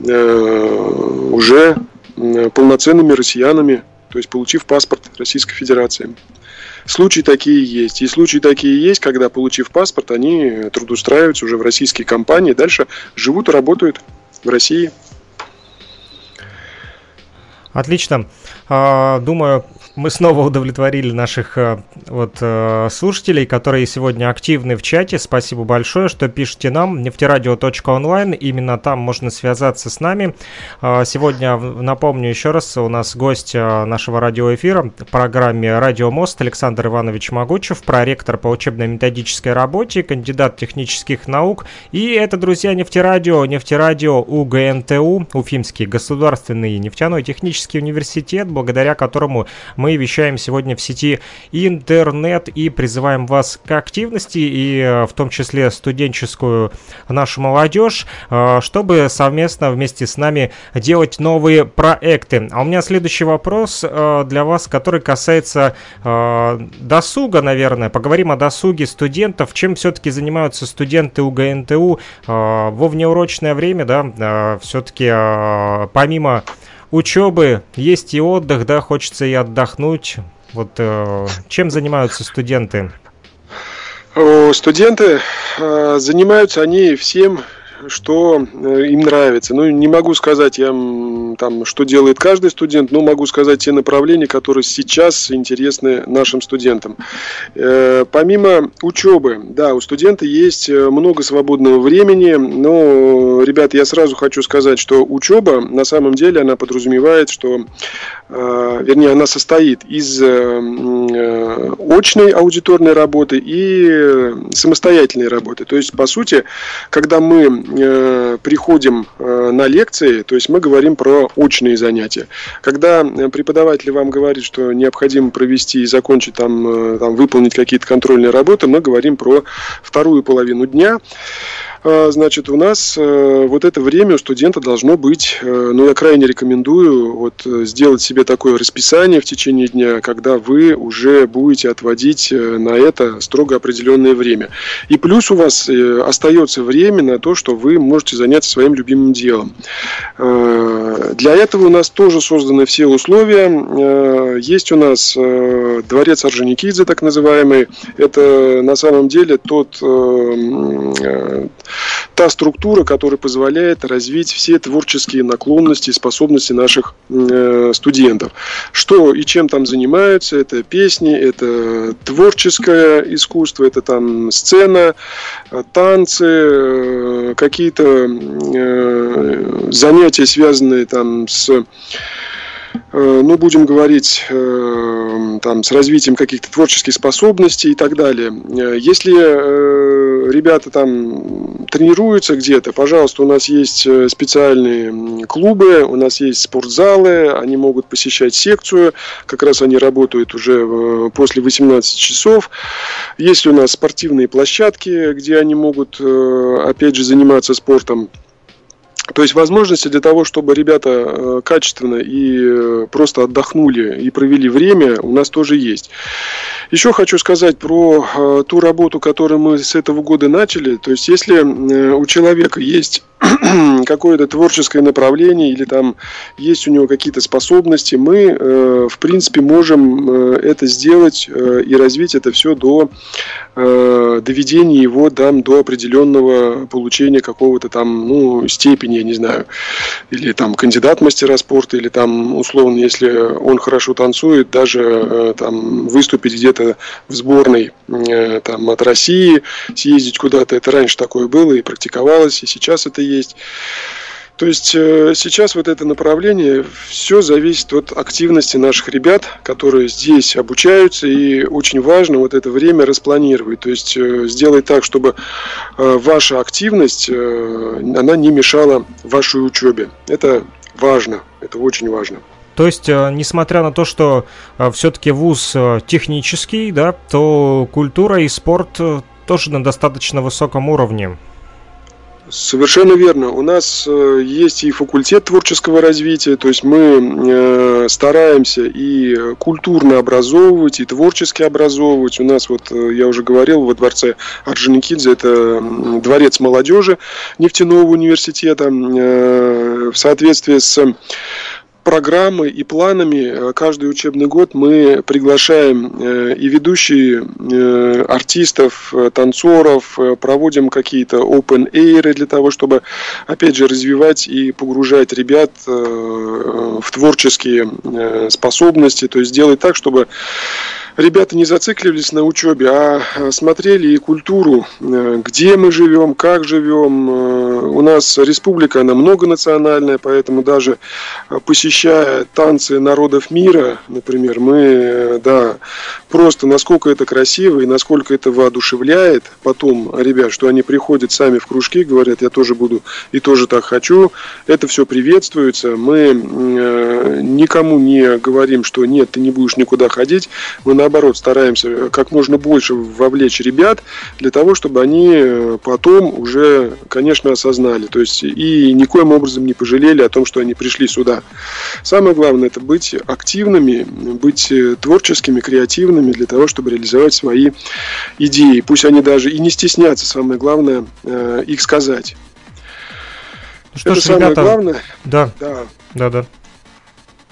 уже полноценными россиянами, то есть получив паспорт Российской Федерации. Случаи такие есть. И случаи такие есть, когда, получив паспорт, они трудоустраиваются уже в российские компании, дальше живут и работают в России. Отлично. А, думаю, мы снова удовлетворили наших э, вот э, слушателей, которые сегодня активны в чате. Спасибо большое, что пишете нам. нефтерадио.онлайн. Именно там можно связаться с нами. Э, сегодня, напомню еще раз, у нас гость нашего радиоэфира в программе «Радио Мост» Александр Иванович Могучев, проректор по учебно-методической работе, кандидат технических наук. И это, друзья, нефтерадио, нефтерадио УГНТУ, Уфимский государственный нефтяной технический университет, благодаря которому мы вещаем сегодня в сети интернет и призываем вас к активности и э, в том числе студенческую нашу молодежь, э, чтобы совместно вместе с нами делать новые проекты. А у меня следующий вопрос э, для вас, который касается досуга, наверное. Поговорим о досуге студентов. Чем все-таки занимаются студенты УГНТУ во внеурочное время, да, все-таки помимо учебы, есть и отдых, да, хочется и отдохнуть. Вот э, чем занимаются студенты? Студенты э, занимаются они всем, что э, им нравится. Ну, не могу сказать я там, что делает каждый студент, но могу сказать те направления, которые сейчас интересны нашим студентам. Э, помимо учебы, да, у студента есть э, много свободного времени, но, ребят, я сразу хочу сказать, что учеба на самом деле она подразумевает, что, вернее, она состоит из очной аудиторной работы и самостоятельной работы. То есть, по сути, когда мы э, приходим э, на лекции, то есть мы говорим про очные занятия. Когда э, преподаватель вам говорит, что необходимо провести и закончить там, э, там выполнить какие-то контрольные работы, мы говорим про вторую половину дня. А, значит, у нас э, вот это время у студента должно быть, э, ну, я крайне рекомендую вот э, сделать себе такое расписание в течение дня, когда вы уже будете отводить на это строго определенное время. И плюс у вас остается время на то, что вы можете заняться своим любимым делом. Для этого у нас тоже созданы все условия. Есть у нас дворец Орджоникидзе, так называемый. Это на самом деле тот та структура, которая позволяет развить все творческие наклонности и способности наших э, студентов. Что и чем там занимаются, это песни, это творческое искусство, это там сцена, э, танцы, э, какие-то э, занятия, связанные там с ну, будем говорить, э, там, с развитием каких-то творческих способностей и так далее. Э, если ребята там тренируются где-то, пожалуйста, у нас есть специальные клубы, у нас есть спортзалы, они могут посещать секцию, как раз они работают уже после 18 часов. Есть у нас спортивные площадки, где они могут, опять же, заниматься спортом. То есть возможности для того, чтобы ребята э, качественно и э, просто отдохнули и провели время, у нас тоже есть. Еще хочу сказать про э, ту работу, которую мы с этого года начали. То есть если у человека есть какое-то творческое направление или там есть у него какие-то способности, мы, э, в принципе, можем э, это сделать э, и развить это все до доведения его там, до определенного получения какого-то там, ну, степени, я не знаю, или там кандидат мастера спорта, или там, условно, если он хорошо танцует, даже там выступить где-то в сборной там от России, съездить куда-то, это раньше такое было и практиковалось, и сейчас это. То есть э, сейчас вот это направление, все зависит от активности наших ребят, которые здесь обучаются, и очень важно вот это время распланировать, то есть э, сделать так, чтобы э, ваша активность, она не мешала вашей учебе. Это важно, это очень важно. То есть, несмотря на то, что все-таки вуз технический, да, то культура и спорт тоже на достаточно высоком уровне. Совершенно верно. У нас э, есть и факультет творческого развития, то есть мы э, стараемся и культурно образовывать, и творчески образовывать. У нас, вот э, я уже говорил, во дворце Орджоникидзе это дворец молодежи нефтяного университета. В соответствии с программой и планами э, каждый учебный год мы приглашаем э, и ведущие э, артистов, танцоров, проводим какие-то open air для того, чтобы, опять же, развивать и погружать ребят в творческие способности, то есть сделать так, чтобы ребята не зацикливались на учебе, а смотрели и культуру, где мы живем, как живем. У нас республика, она многонациональная, поэтому даже э, посещая танцы народов мира, например, мы, да, просто насколько это красиво и насколько это воодушевляет потом ребят, что они приходят сами в кружки, говорят, я тоже буду и тоже так хочу. Это все приветствуется. Мы никому не говорим, что нет, ты не будешь никуда ходить. Мы наоборот, стараемся как можно больше вовлечь ребят для того, чтобы они э, потом уже, конечно, осознали. То есть и никоим образом не пожалели о том, что они пришли сюда. Самое главное это быть активными, быть э, творческими, креативными для того, чтобы реализовать свои идеи. Пусть они даже и не стеснятся, самое главное, э, их сказать. Ну что это ж, самое ребята... главное. Да. Да. Да, да.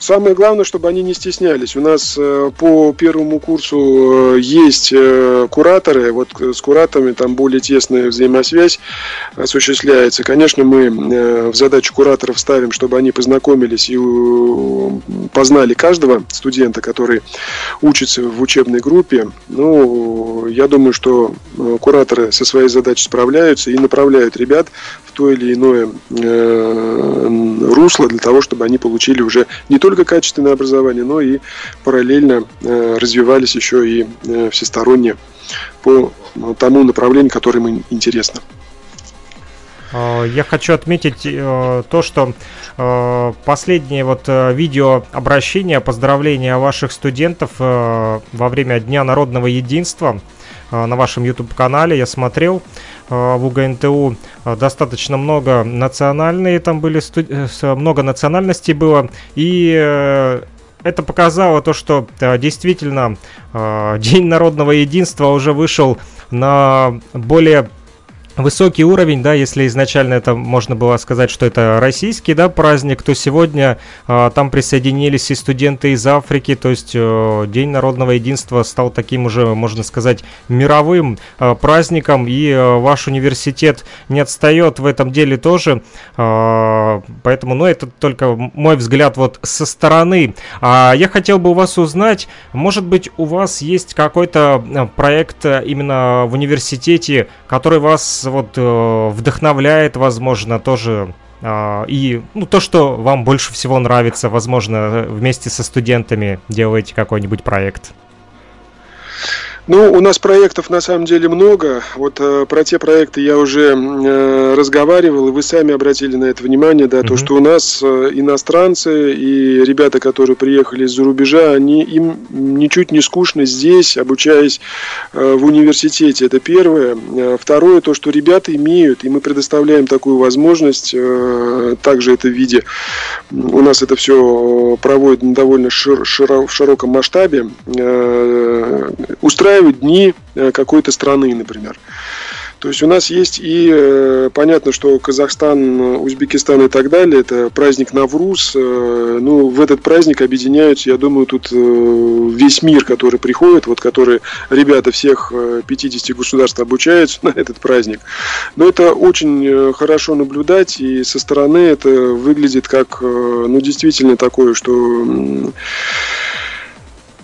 Самое главное, чтобы они не стеснялись. У нас э, по первому курсу э, есть э, кураторы. Вот с кураторами там более тесная взаимосвязь осуществляется. Конечно, мы в задачу кураторов ставим, чтобы они познакомились и познали каждого студента, который учится в учебной группе. Ну, я думаю, что кураторы со своей задачей справляются и направляют ребят в то или иное русло для того, чтобы они получили уже не только только качественное образование, но и параллельно э, развивались еще и э, всесторонне по ну, тому направлению, которое им интересно. Я хочу отметить э, то, что последнее вот видео обращение, поздравления ваших студентов во время Дня народного единства на вашем YouTube-канале я смотрел. Э, в УГНТУ э, достаточно много национальные, там были э, много национальностей было, и это показало то, что действительно День народного единства уже вышел на более высокий уровень, да, если изначально это можно было сказать, что это российский, да, праздник, то сегодня э, там присоединились и студенты из Африки, то есть э, День народного единства стал таким уже, можно сказать, мировым э, праздником, и э, ваш университет не отстает в этом деле тоже, э, поэтому, ну, это только мой взгляд вот со стороны. А я хотел бы у вас узнать, может быть, у вас есть какой-то проект именно в университете, который вас вот э, вдохновляет, возможно, тоже э, и ну, то, что вам больше всего нравится, возможно, вместе со студентами делаете какой-нибудь проект. Ну, у нас проектов на самом деле много. Вот э, про те проекты я уже э, разговаривал, и вы сами обратили на это внимание, да, mm-hmm. то, что у нас э, иностранцы и ребята, которые приехали из-за рубежа, они им ничуть не скучно здесь, обучаясь э, в университете. Это первое. Э, второе, то, что ребята имеют, и мы предоставляем такую возможность, э, также это в виде, у нас это все проводит на довольно шир, широ, в широком масштабе, э, устраивать устраивать дни э, какой-то страны, например. То есть у нас есть и э, понятно, что Казахстан, Узбекистан и так далее, это праздник Навруз. Э, ну, в этот праздник объединяются, я думаю, тут весь мир, который приходит, вот который ребята всех 50 государств обучаются на этот праздник. Но это очень хорошо наблюдать, и со стороны это выглядит как, ну, действительно такое, что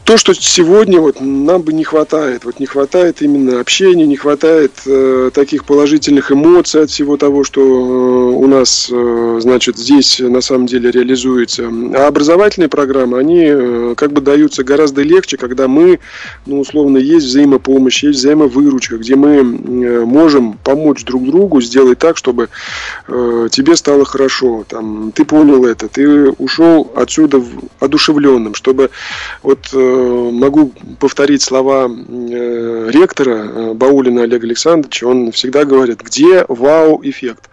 то, что сегодня вот нам бы не хватает. Вот не хватает именно общения, не хватает э, таких положительных эмоций от всего того, что э, у нас, э, значит, здесь на самом деле реализуется. А образовательные программы, они э, как бы даются гораздо легче, когда мы, ну, условно, есть взаимопомощь, есть взаимовыручка, где мы э, можем помочь друг другу сделать так, чтобы э, тебе стало хорошо. Там, ты понял это, ты ушел отсюда одушевленным, чтобы вот э, могу повторить слова э, ректора э, Баулина Олега Александровича. Он всегда говорит, где вау-эффект.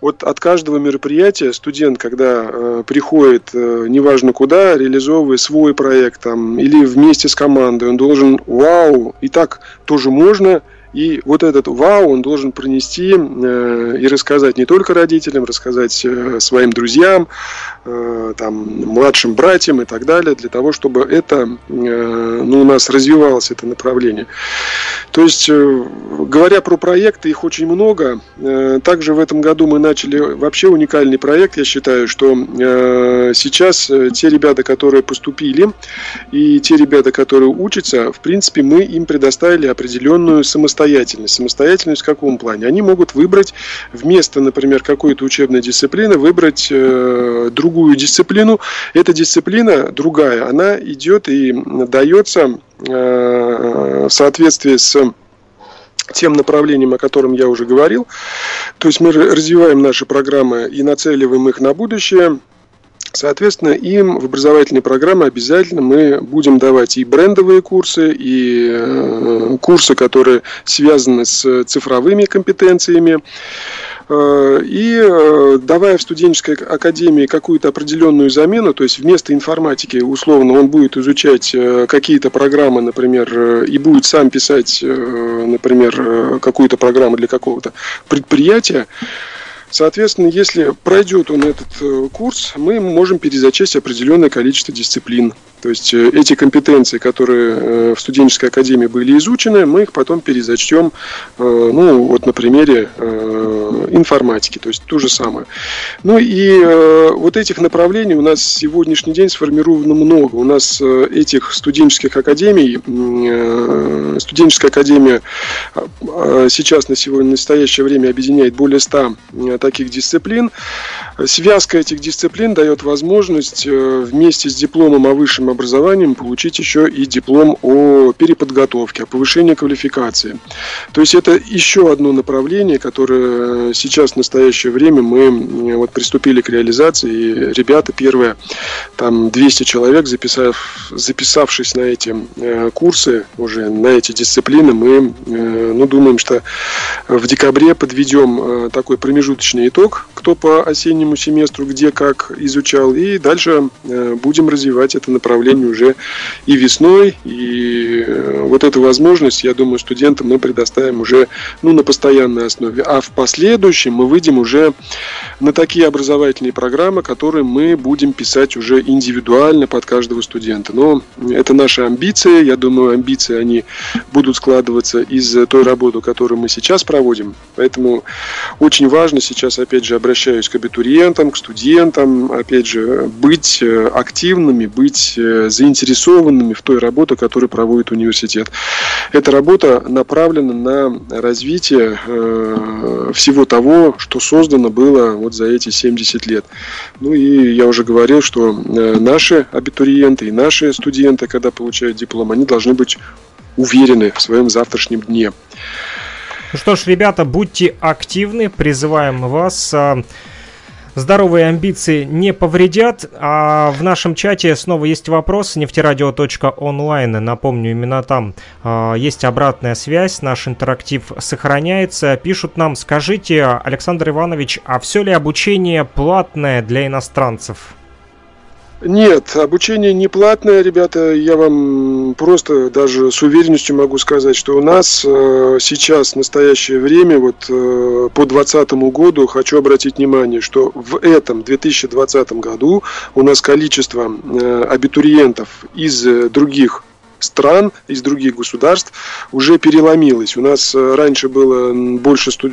Вот от каждого мероприятия студент, когда э, приходит, э, неважно куда, реализовывая свой проект там, или вместе с командой, он должен, вау, и так тоже можно, И вот этот вау он должен пронести э, и рассказать не только родителям, рассказать э, своим друзьям, э, там, младшим братьям и так далее, для того, чтобы это, ну, у нас развивалось это направление. То есть, говоря про проекты, их очень много. Также в этом году мы начали вообще уникальный проект, я считаю, что сейчас те ребята, которые поступили, и те ребята, которые учатся, в принципе, мы им предоставили определенную самостоятельность самостоятельность. Самостоятельность в каком плане? Они могут выбрать вместо, например, какой-то учебной дисциплины, выбрать э, другую дисциплину. Эта дисциплина другая, она идет и дается э, в соответствии с тем направлением, о котором я уже говорил. То есть мы развиваем наши программы и нацеливаем их на будущее. Соответственно, им в образовательной программе обязательно мы будем давать и брендовые курсы, и э, курсы, которые связаны с цифровыми компетенциями. Э, и э, давая в студенческой академии какую-то определенную замену, то есть вместо информатики, условно, он будет изучать какие-то программы, например, и будет сам писать, например, какую-то программу для какого-то предприятия, Соответственно, если пройдет он этот э, курс, мы можем перезачесть определенное количество дисциплин. То есть э, эти компетенции, которые э, в студенческой академии были изучены, мы их потом перезачтем, ну, вот на примере информатики, то есть то же самое. Ну и вот этих направлений у нас сегодняшний день сформировано много. У нас этих студенческих академий, студенческая академия сейчас на сегодня, на настоящее время объединяет более 100 таких дисциплин. Связка этих дисциплин дает возможность э, вместе с дипломом о высшем образовании получить еще и диплом о переподготовке, о повышении квалификации. То есть это еще одно направление, которое сейчас в настоящее время мы вот приступили к реализации. И ребята первые, там 200 человек, записав, записавшись на эти э, курсы, уже на эти дисциплины, мы э, ну, думаем, что в декабре подведем такой промежуточный итог, кто по осеннему семестру где как изучал. И дальше э, будем развивать это направление уже и весной. И э, вот эту возможность, я думаю, студентам мы предоставим уже ну, на постоянной основе. А в последующем мы выйдем уже на такие образовательные программы, которые мы будем писать уже индивидуально под каждого студента. Но это наши амбиции. Я думаю, амбиции они будут складываться из той работы, которую мы сейчас проводим. Поэтому очень важно сейчас, опять же, обращаюсь к абитуриентам, к студентам, опять же, быть э, активными, быть э, заинтересованными в той работе, которую проводит университет. Эта работа направлена на развитие э, всего того, что создано было вот за эти 70 лет. Ну и я уже говорил, что наши абитуриенты и наши студенты, когда получают диплом, они должны быть уверены в своем завтрашнем дне. Ну что ж, ребята, будьте активны, призываем вас. Здоровые амбиции не повредят. А в нашем чате снова есть вопрос. нефтерадио.онлайн. Напомню, именно там э, есть обратная связь. Наш интерактив сохраняется. Пишут нам, скажите, Александр Иванович, а все ли обучение платное для иностранцев? Нет, обучение не платное, ребята. Я вам просто даже с уверенностью могу сказать, что у нас э, сейчас, в настоящее время, вот э, по 2020 году, хочу обратить внимание, что в этом 2020 году у нас количество э, абитуриентов из других стран, из других государств уже переломилось. У нас э, раньше было больше студ...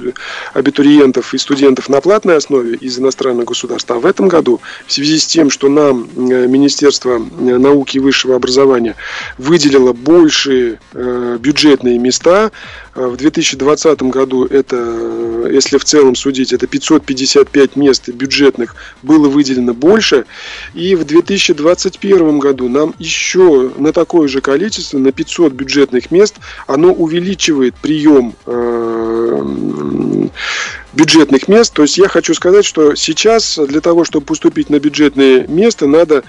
абитуриентов и студентов на платной основе из иностранных государств, а в этом году в связи с тем, что нам э, Министерство э, науки и высшего образования выделило большие бюджетные места, в 2020 году это, если в целом судить, это 555 мест бюджетных было выделено больше. И в 2021 году нам еще на такое же количество, на 500 бюджетных мест, оно увеличивает прием э, бюджетных мест. То есть я хочу сказать, что сейчас для того, чтобы поступить на бюджетное место, надо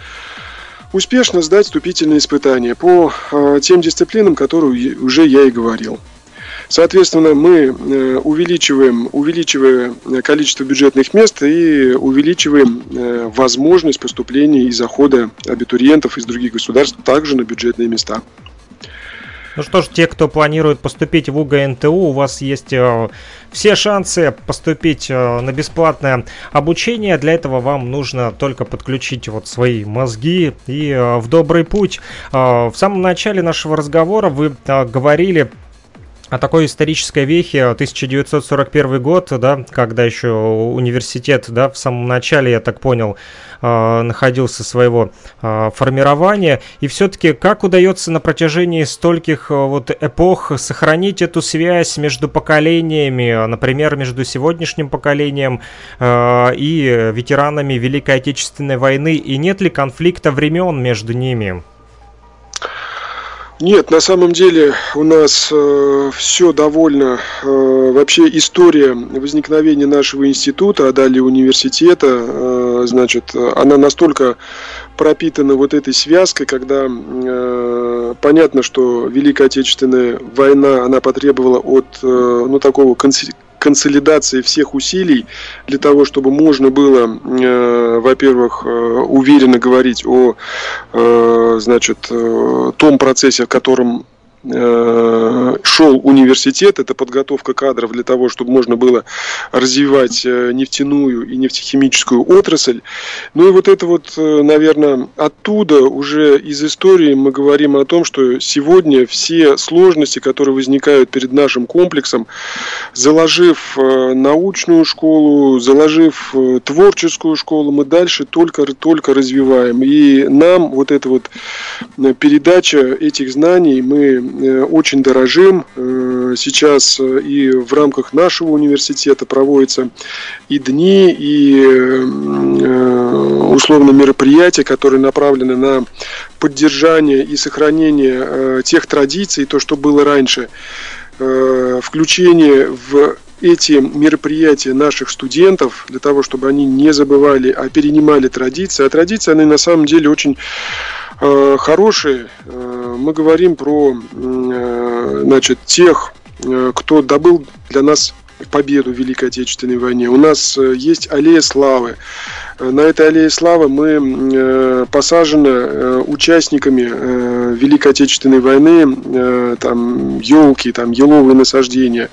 успешно сдать вступительные испытания по э, тем дисциплинам, которые уже я и говорил. Соответственно, мы э, увеличиваем, увеличивая количество бюджетных мест и увеличиваем э, возможность поступления и захода абитуриентов из других государств также на бюджетные места. Ну что ж, те, кто планирует поступить в УГНТУ, у вас есть э, все шансы поступить э, на бесплатное обучение. Для этого вам нужно только подключить вот свои мозги и э, в добрый путь. Э, в самом начале нашего разговора вы э, говорили о такой исторической вехе 1941 год, да, когда еще университет, да, в самом начале, я так понял, э, находился своего э, формирования. И все-таки как удается на протяжении стольких э, вот эпох сохранить эту связь между поколениями, например, между сегодняшним поколением и ветеранами Великой Отечественной войны, и нет ли конфликта времен между ними? Нет, на самом деле у нас э, все довольно, э, вообще история возникновения нашего института, а далее университета, э, значит, она настолько пропитана вот этой связкой, когда э, понятно, что Великая Отечественная война, она потребовала от, э, ну, такого консолидации всех усилий для того, чтобы можно было, э, во-первых, э, уверенно говорить о, э, значит, э, том процессе, в котором шел университет, это подготовка кадров для того, чтобы можно было развивать э, нефтяную и нефтехимическую отрасль. Ну и вот это вот, э, наверное, оттуда уже из истории мы говорим о том, что сегодня все сложности, которые возникают перед нашим комплексом, заложив научную школу, заложив творческую школу, мы дальше только, только развиваем. И нам вот эта вот передача этих знаний, мы Э, очень дорожим. Э, сейчас э, и в рамках нашего университета проводятся и дни, и условно мероприятия, которые направлены на поддержание и сохранение тех традиций, то, что было раньше, включение в эти мероприятия наших студентов для того, чтобы они не забывали, а перенимали традиции. А традиции, они на самом деле очень э, хорошие. Э, мы говорим про э, значит, тех, э, кто добыл для нас победу в Великой Отечественной войне. У нас э, есть аллея славы. Э, на этой аллее славы мы э, посажены участниками Великой Отечественной войны, там елки, там еловые насаждения,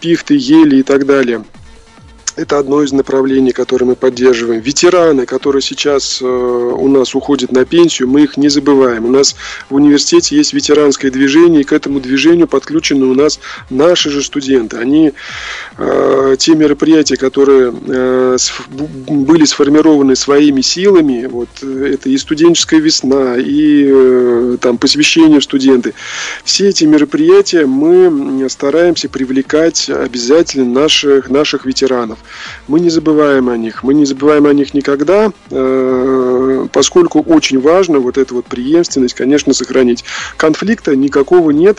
пихты, ели и так далее. Это одно из направлений, которое мы поддерживаем. Ветераны, которые сейчас э, у нас уходят на пенсию, мы их не забываем. У нас в университете есть ветеранское движение, и к этому движению подключены у нас наши же студенты. Они э, те мероприятия, которые э, были сформированы своими силами, вот это и студенческая весна, и там посвящение в студенты. Все эти мероприятия мы стараемся привлекать обязательно наших, наших ветеранов. Мы не забываем о них. Мы не забываем о них никогда, э, поскольку очень важно вот эту вот преемственность, конечно, сохранить. Конфликта никакого нет.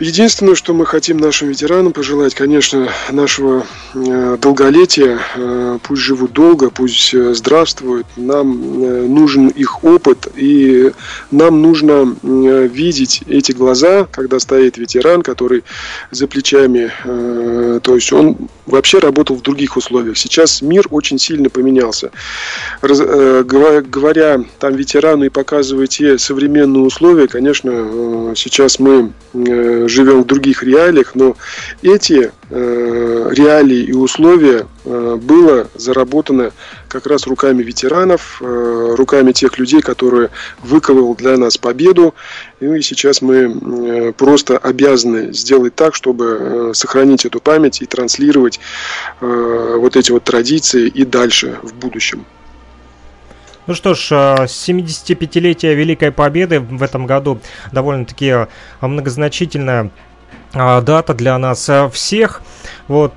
Единственное, что мы хотим нашим ветеранам пожелать, конечно, нашего э, долголетия. Э, пусть живут долго, пусть э, здравствуют. Нам нужен их опыт, и нам нужно видеть эти глаза, когда стоит ветеран, который за плечами, то есть он вообще работал в других условиях. Сейчас мир очень сильно поменялся. Раз, говоря там ветерану и показывая те современные условия, конечно, сейчас мы живем в других реалиях, но эти э, реалии и условия э, было заработано как раз руками ветеранов, э, руками тех людей, которые выковал для нас победу. Ну и сейчас мы просто обязаны сделать так, чтобы сохранить эту память и транслировать вот эти вот традиции и дальше в будущем. Ну что ж, 75-летие Великой Победы в этом году довольно-таки многозначительная дата для нас всех. Вот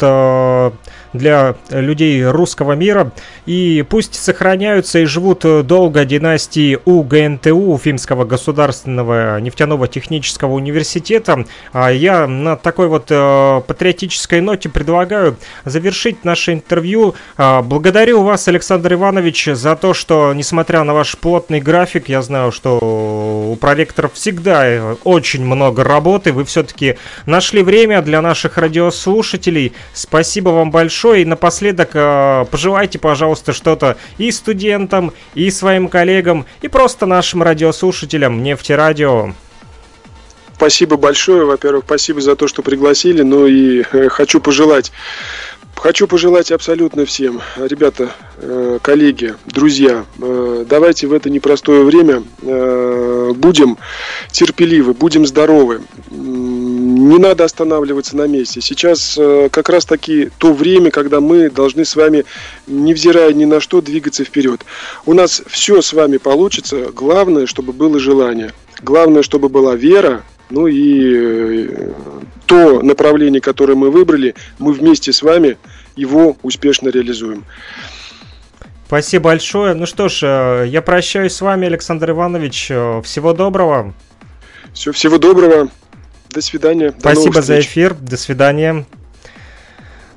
для людей русского мира. И пусть сохраняются и живут долго династии УГНТУ, Уфимского государственного нефтяного технического университета. А я на такой вот э, патриотической ноте предлагаю завершить наше интервью. А, благодарю вас, Александр Иванович, за то, что, несмотря на ваш плотный график, я знаю, что у проректоров всегда очень много работы. Вы все-таки нашли время для наших радиослушателей. Спасибо вам большое большое. И напоследок э, пожелайте, пожалуйста, что-то и студентам, и своим коллегам, и просто нашим радиослушателям Нефтерадио. спасибо большое. Во-первых, спасибо за то, что пригласили. Ну и э, хочу пожелать Хочу пожелать абсолютно всем, ребята, э, коллеги, друзья, э, давайте в это непростое время э, будем терпеливы, будем здоровы. Не надо останавливаться на месте. Сейчас как раз таки то время, когда мы должны с вами, невзирая ни на что, двигаться вперед. У нас все с вами получится. Главное, чтобы было желание. Главное, чтобы была вера, ну и то направление, которое мы выбрали, мы вместе с вами его успешно реализуем. Спасибо большое. Ну что ж, э, я прощаюсь с вами, Александр Иванович. Э, всего доброго. Все, всего доброго. До свидания. Спасибо за эфир. До свидания.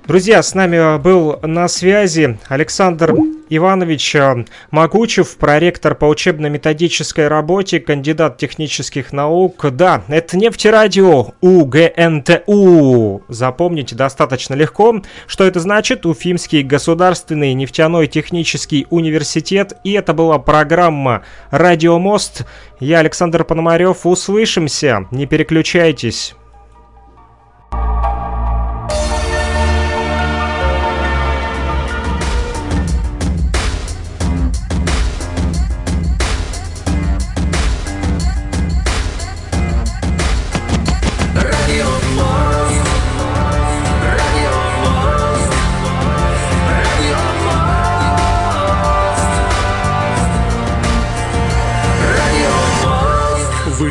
Друзья, с нами был на связи Александр Иванович э, Магучев, проректор по учебно-методической работе, кандидат технических наук. Да, это нефтерадио УГНТУ. Запомните достаточно легко. Что это значит? Уфимский государственный нефтяной технический университет. И это была программа «Радиомост». Я Александр Пономарев. Услышимся. Не переключайтесь.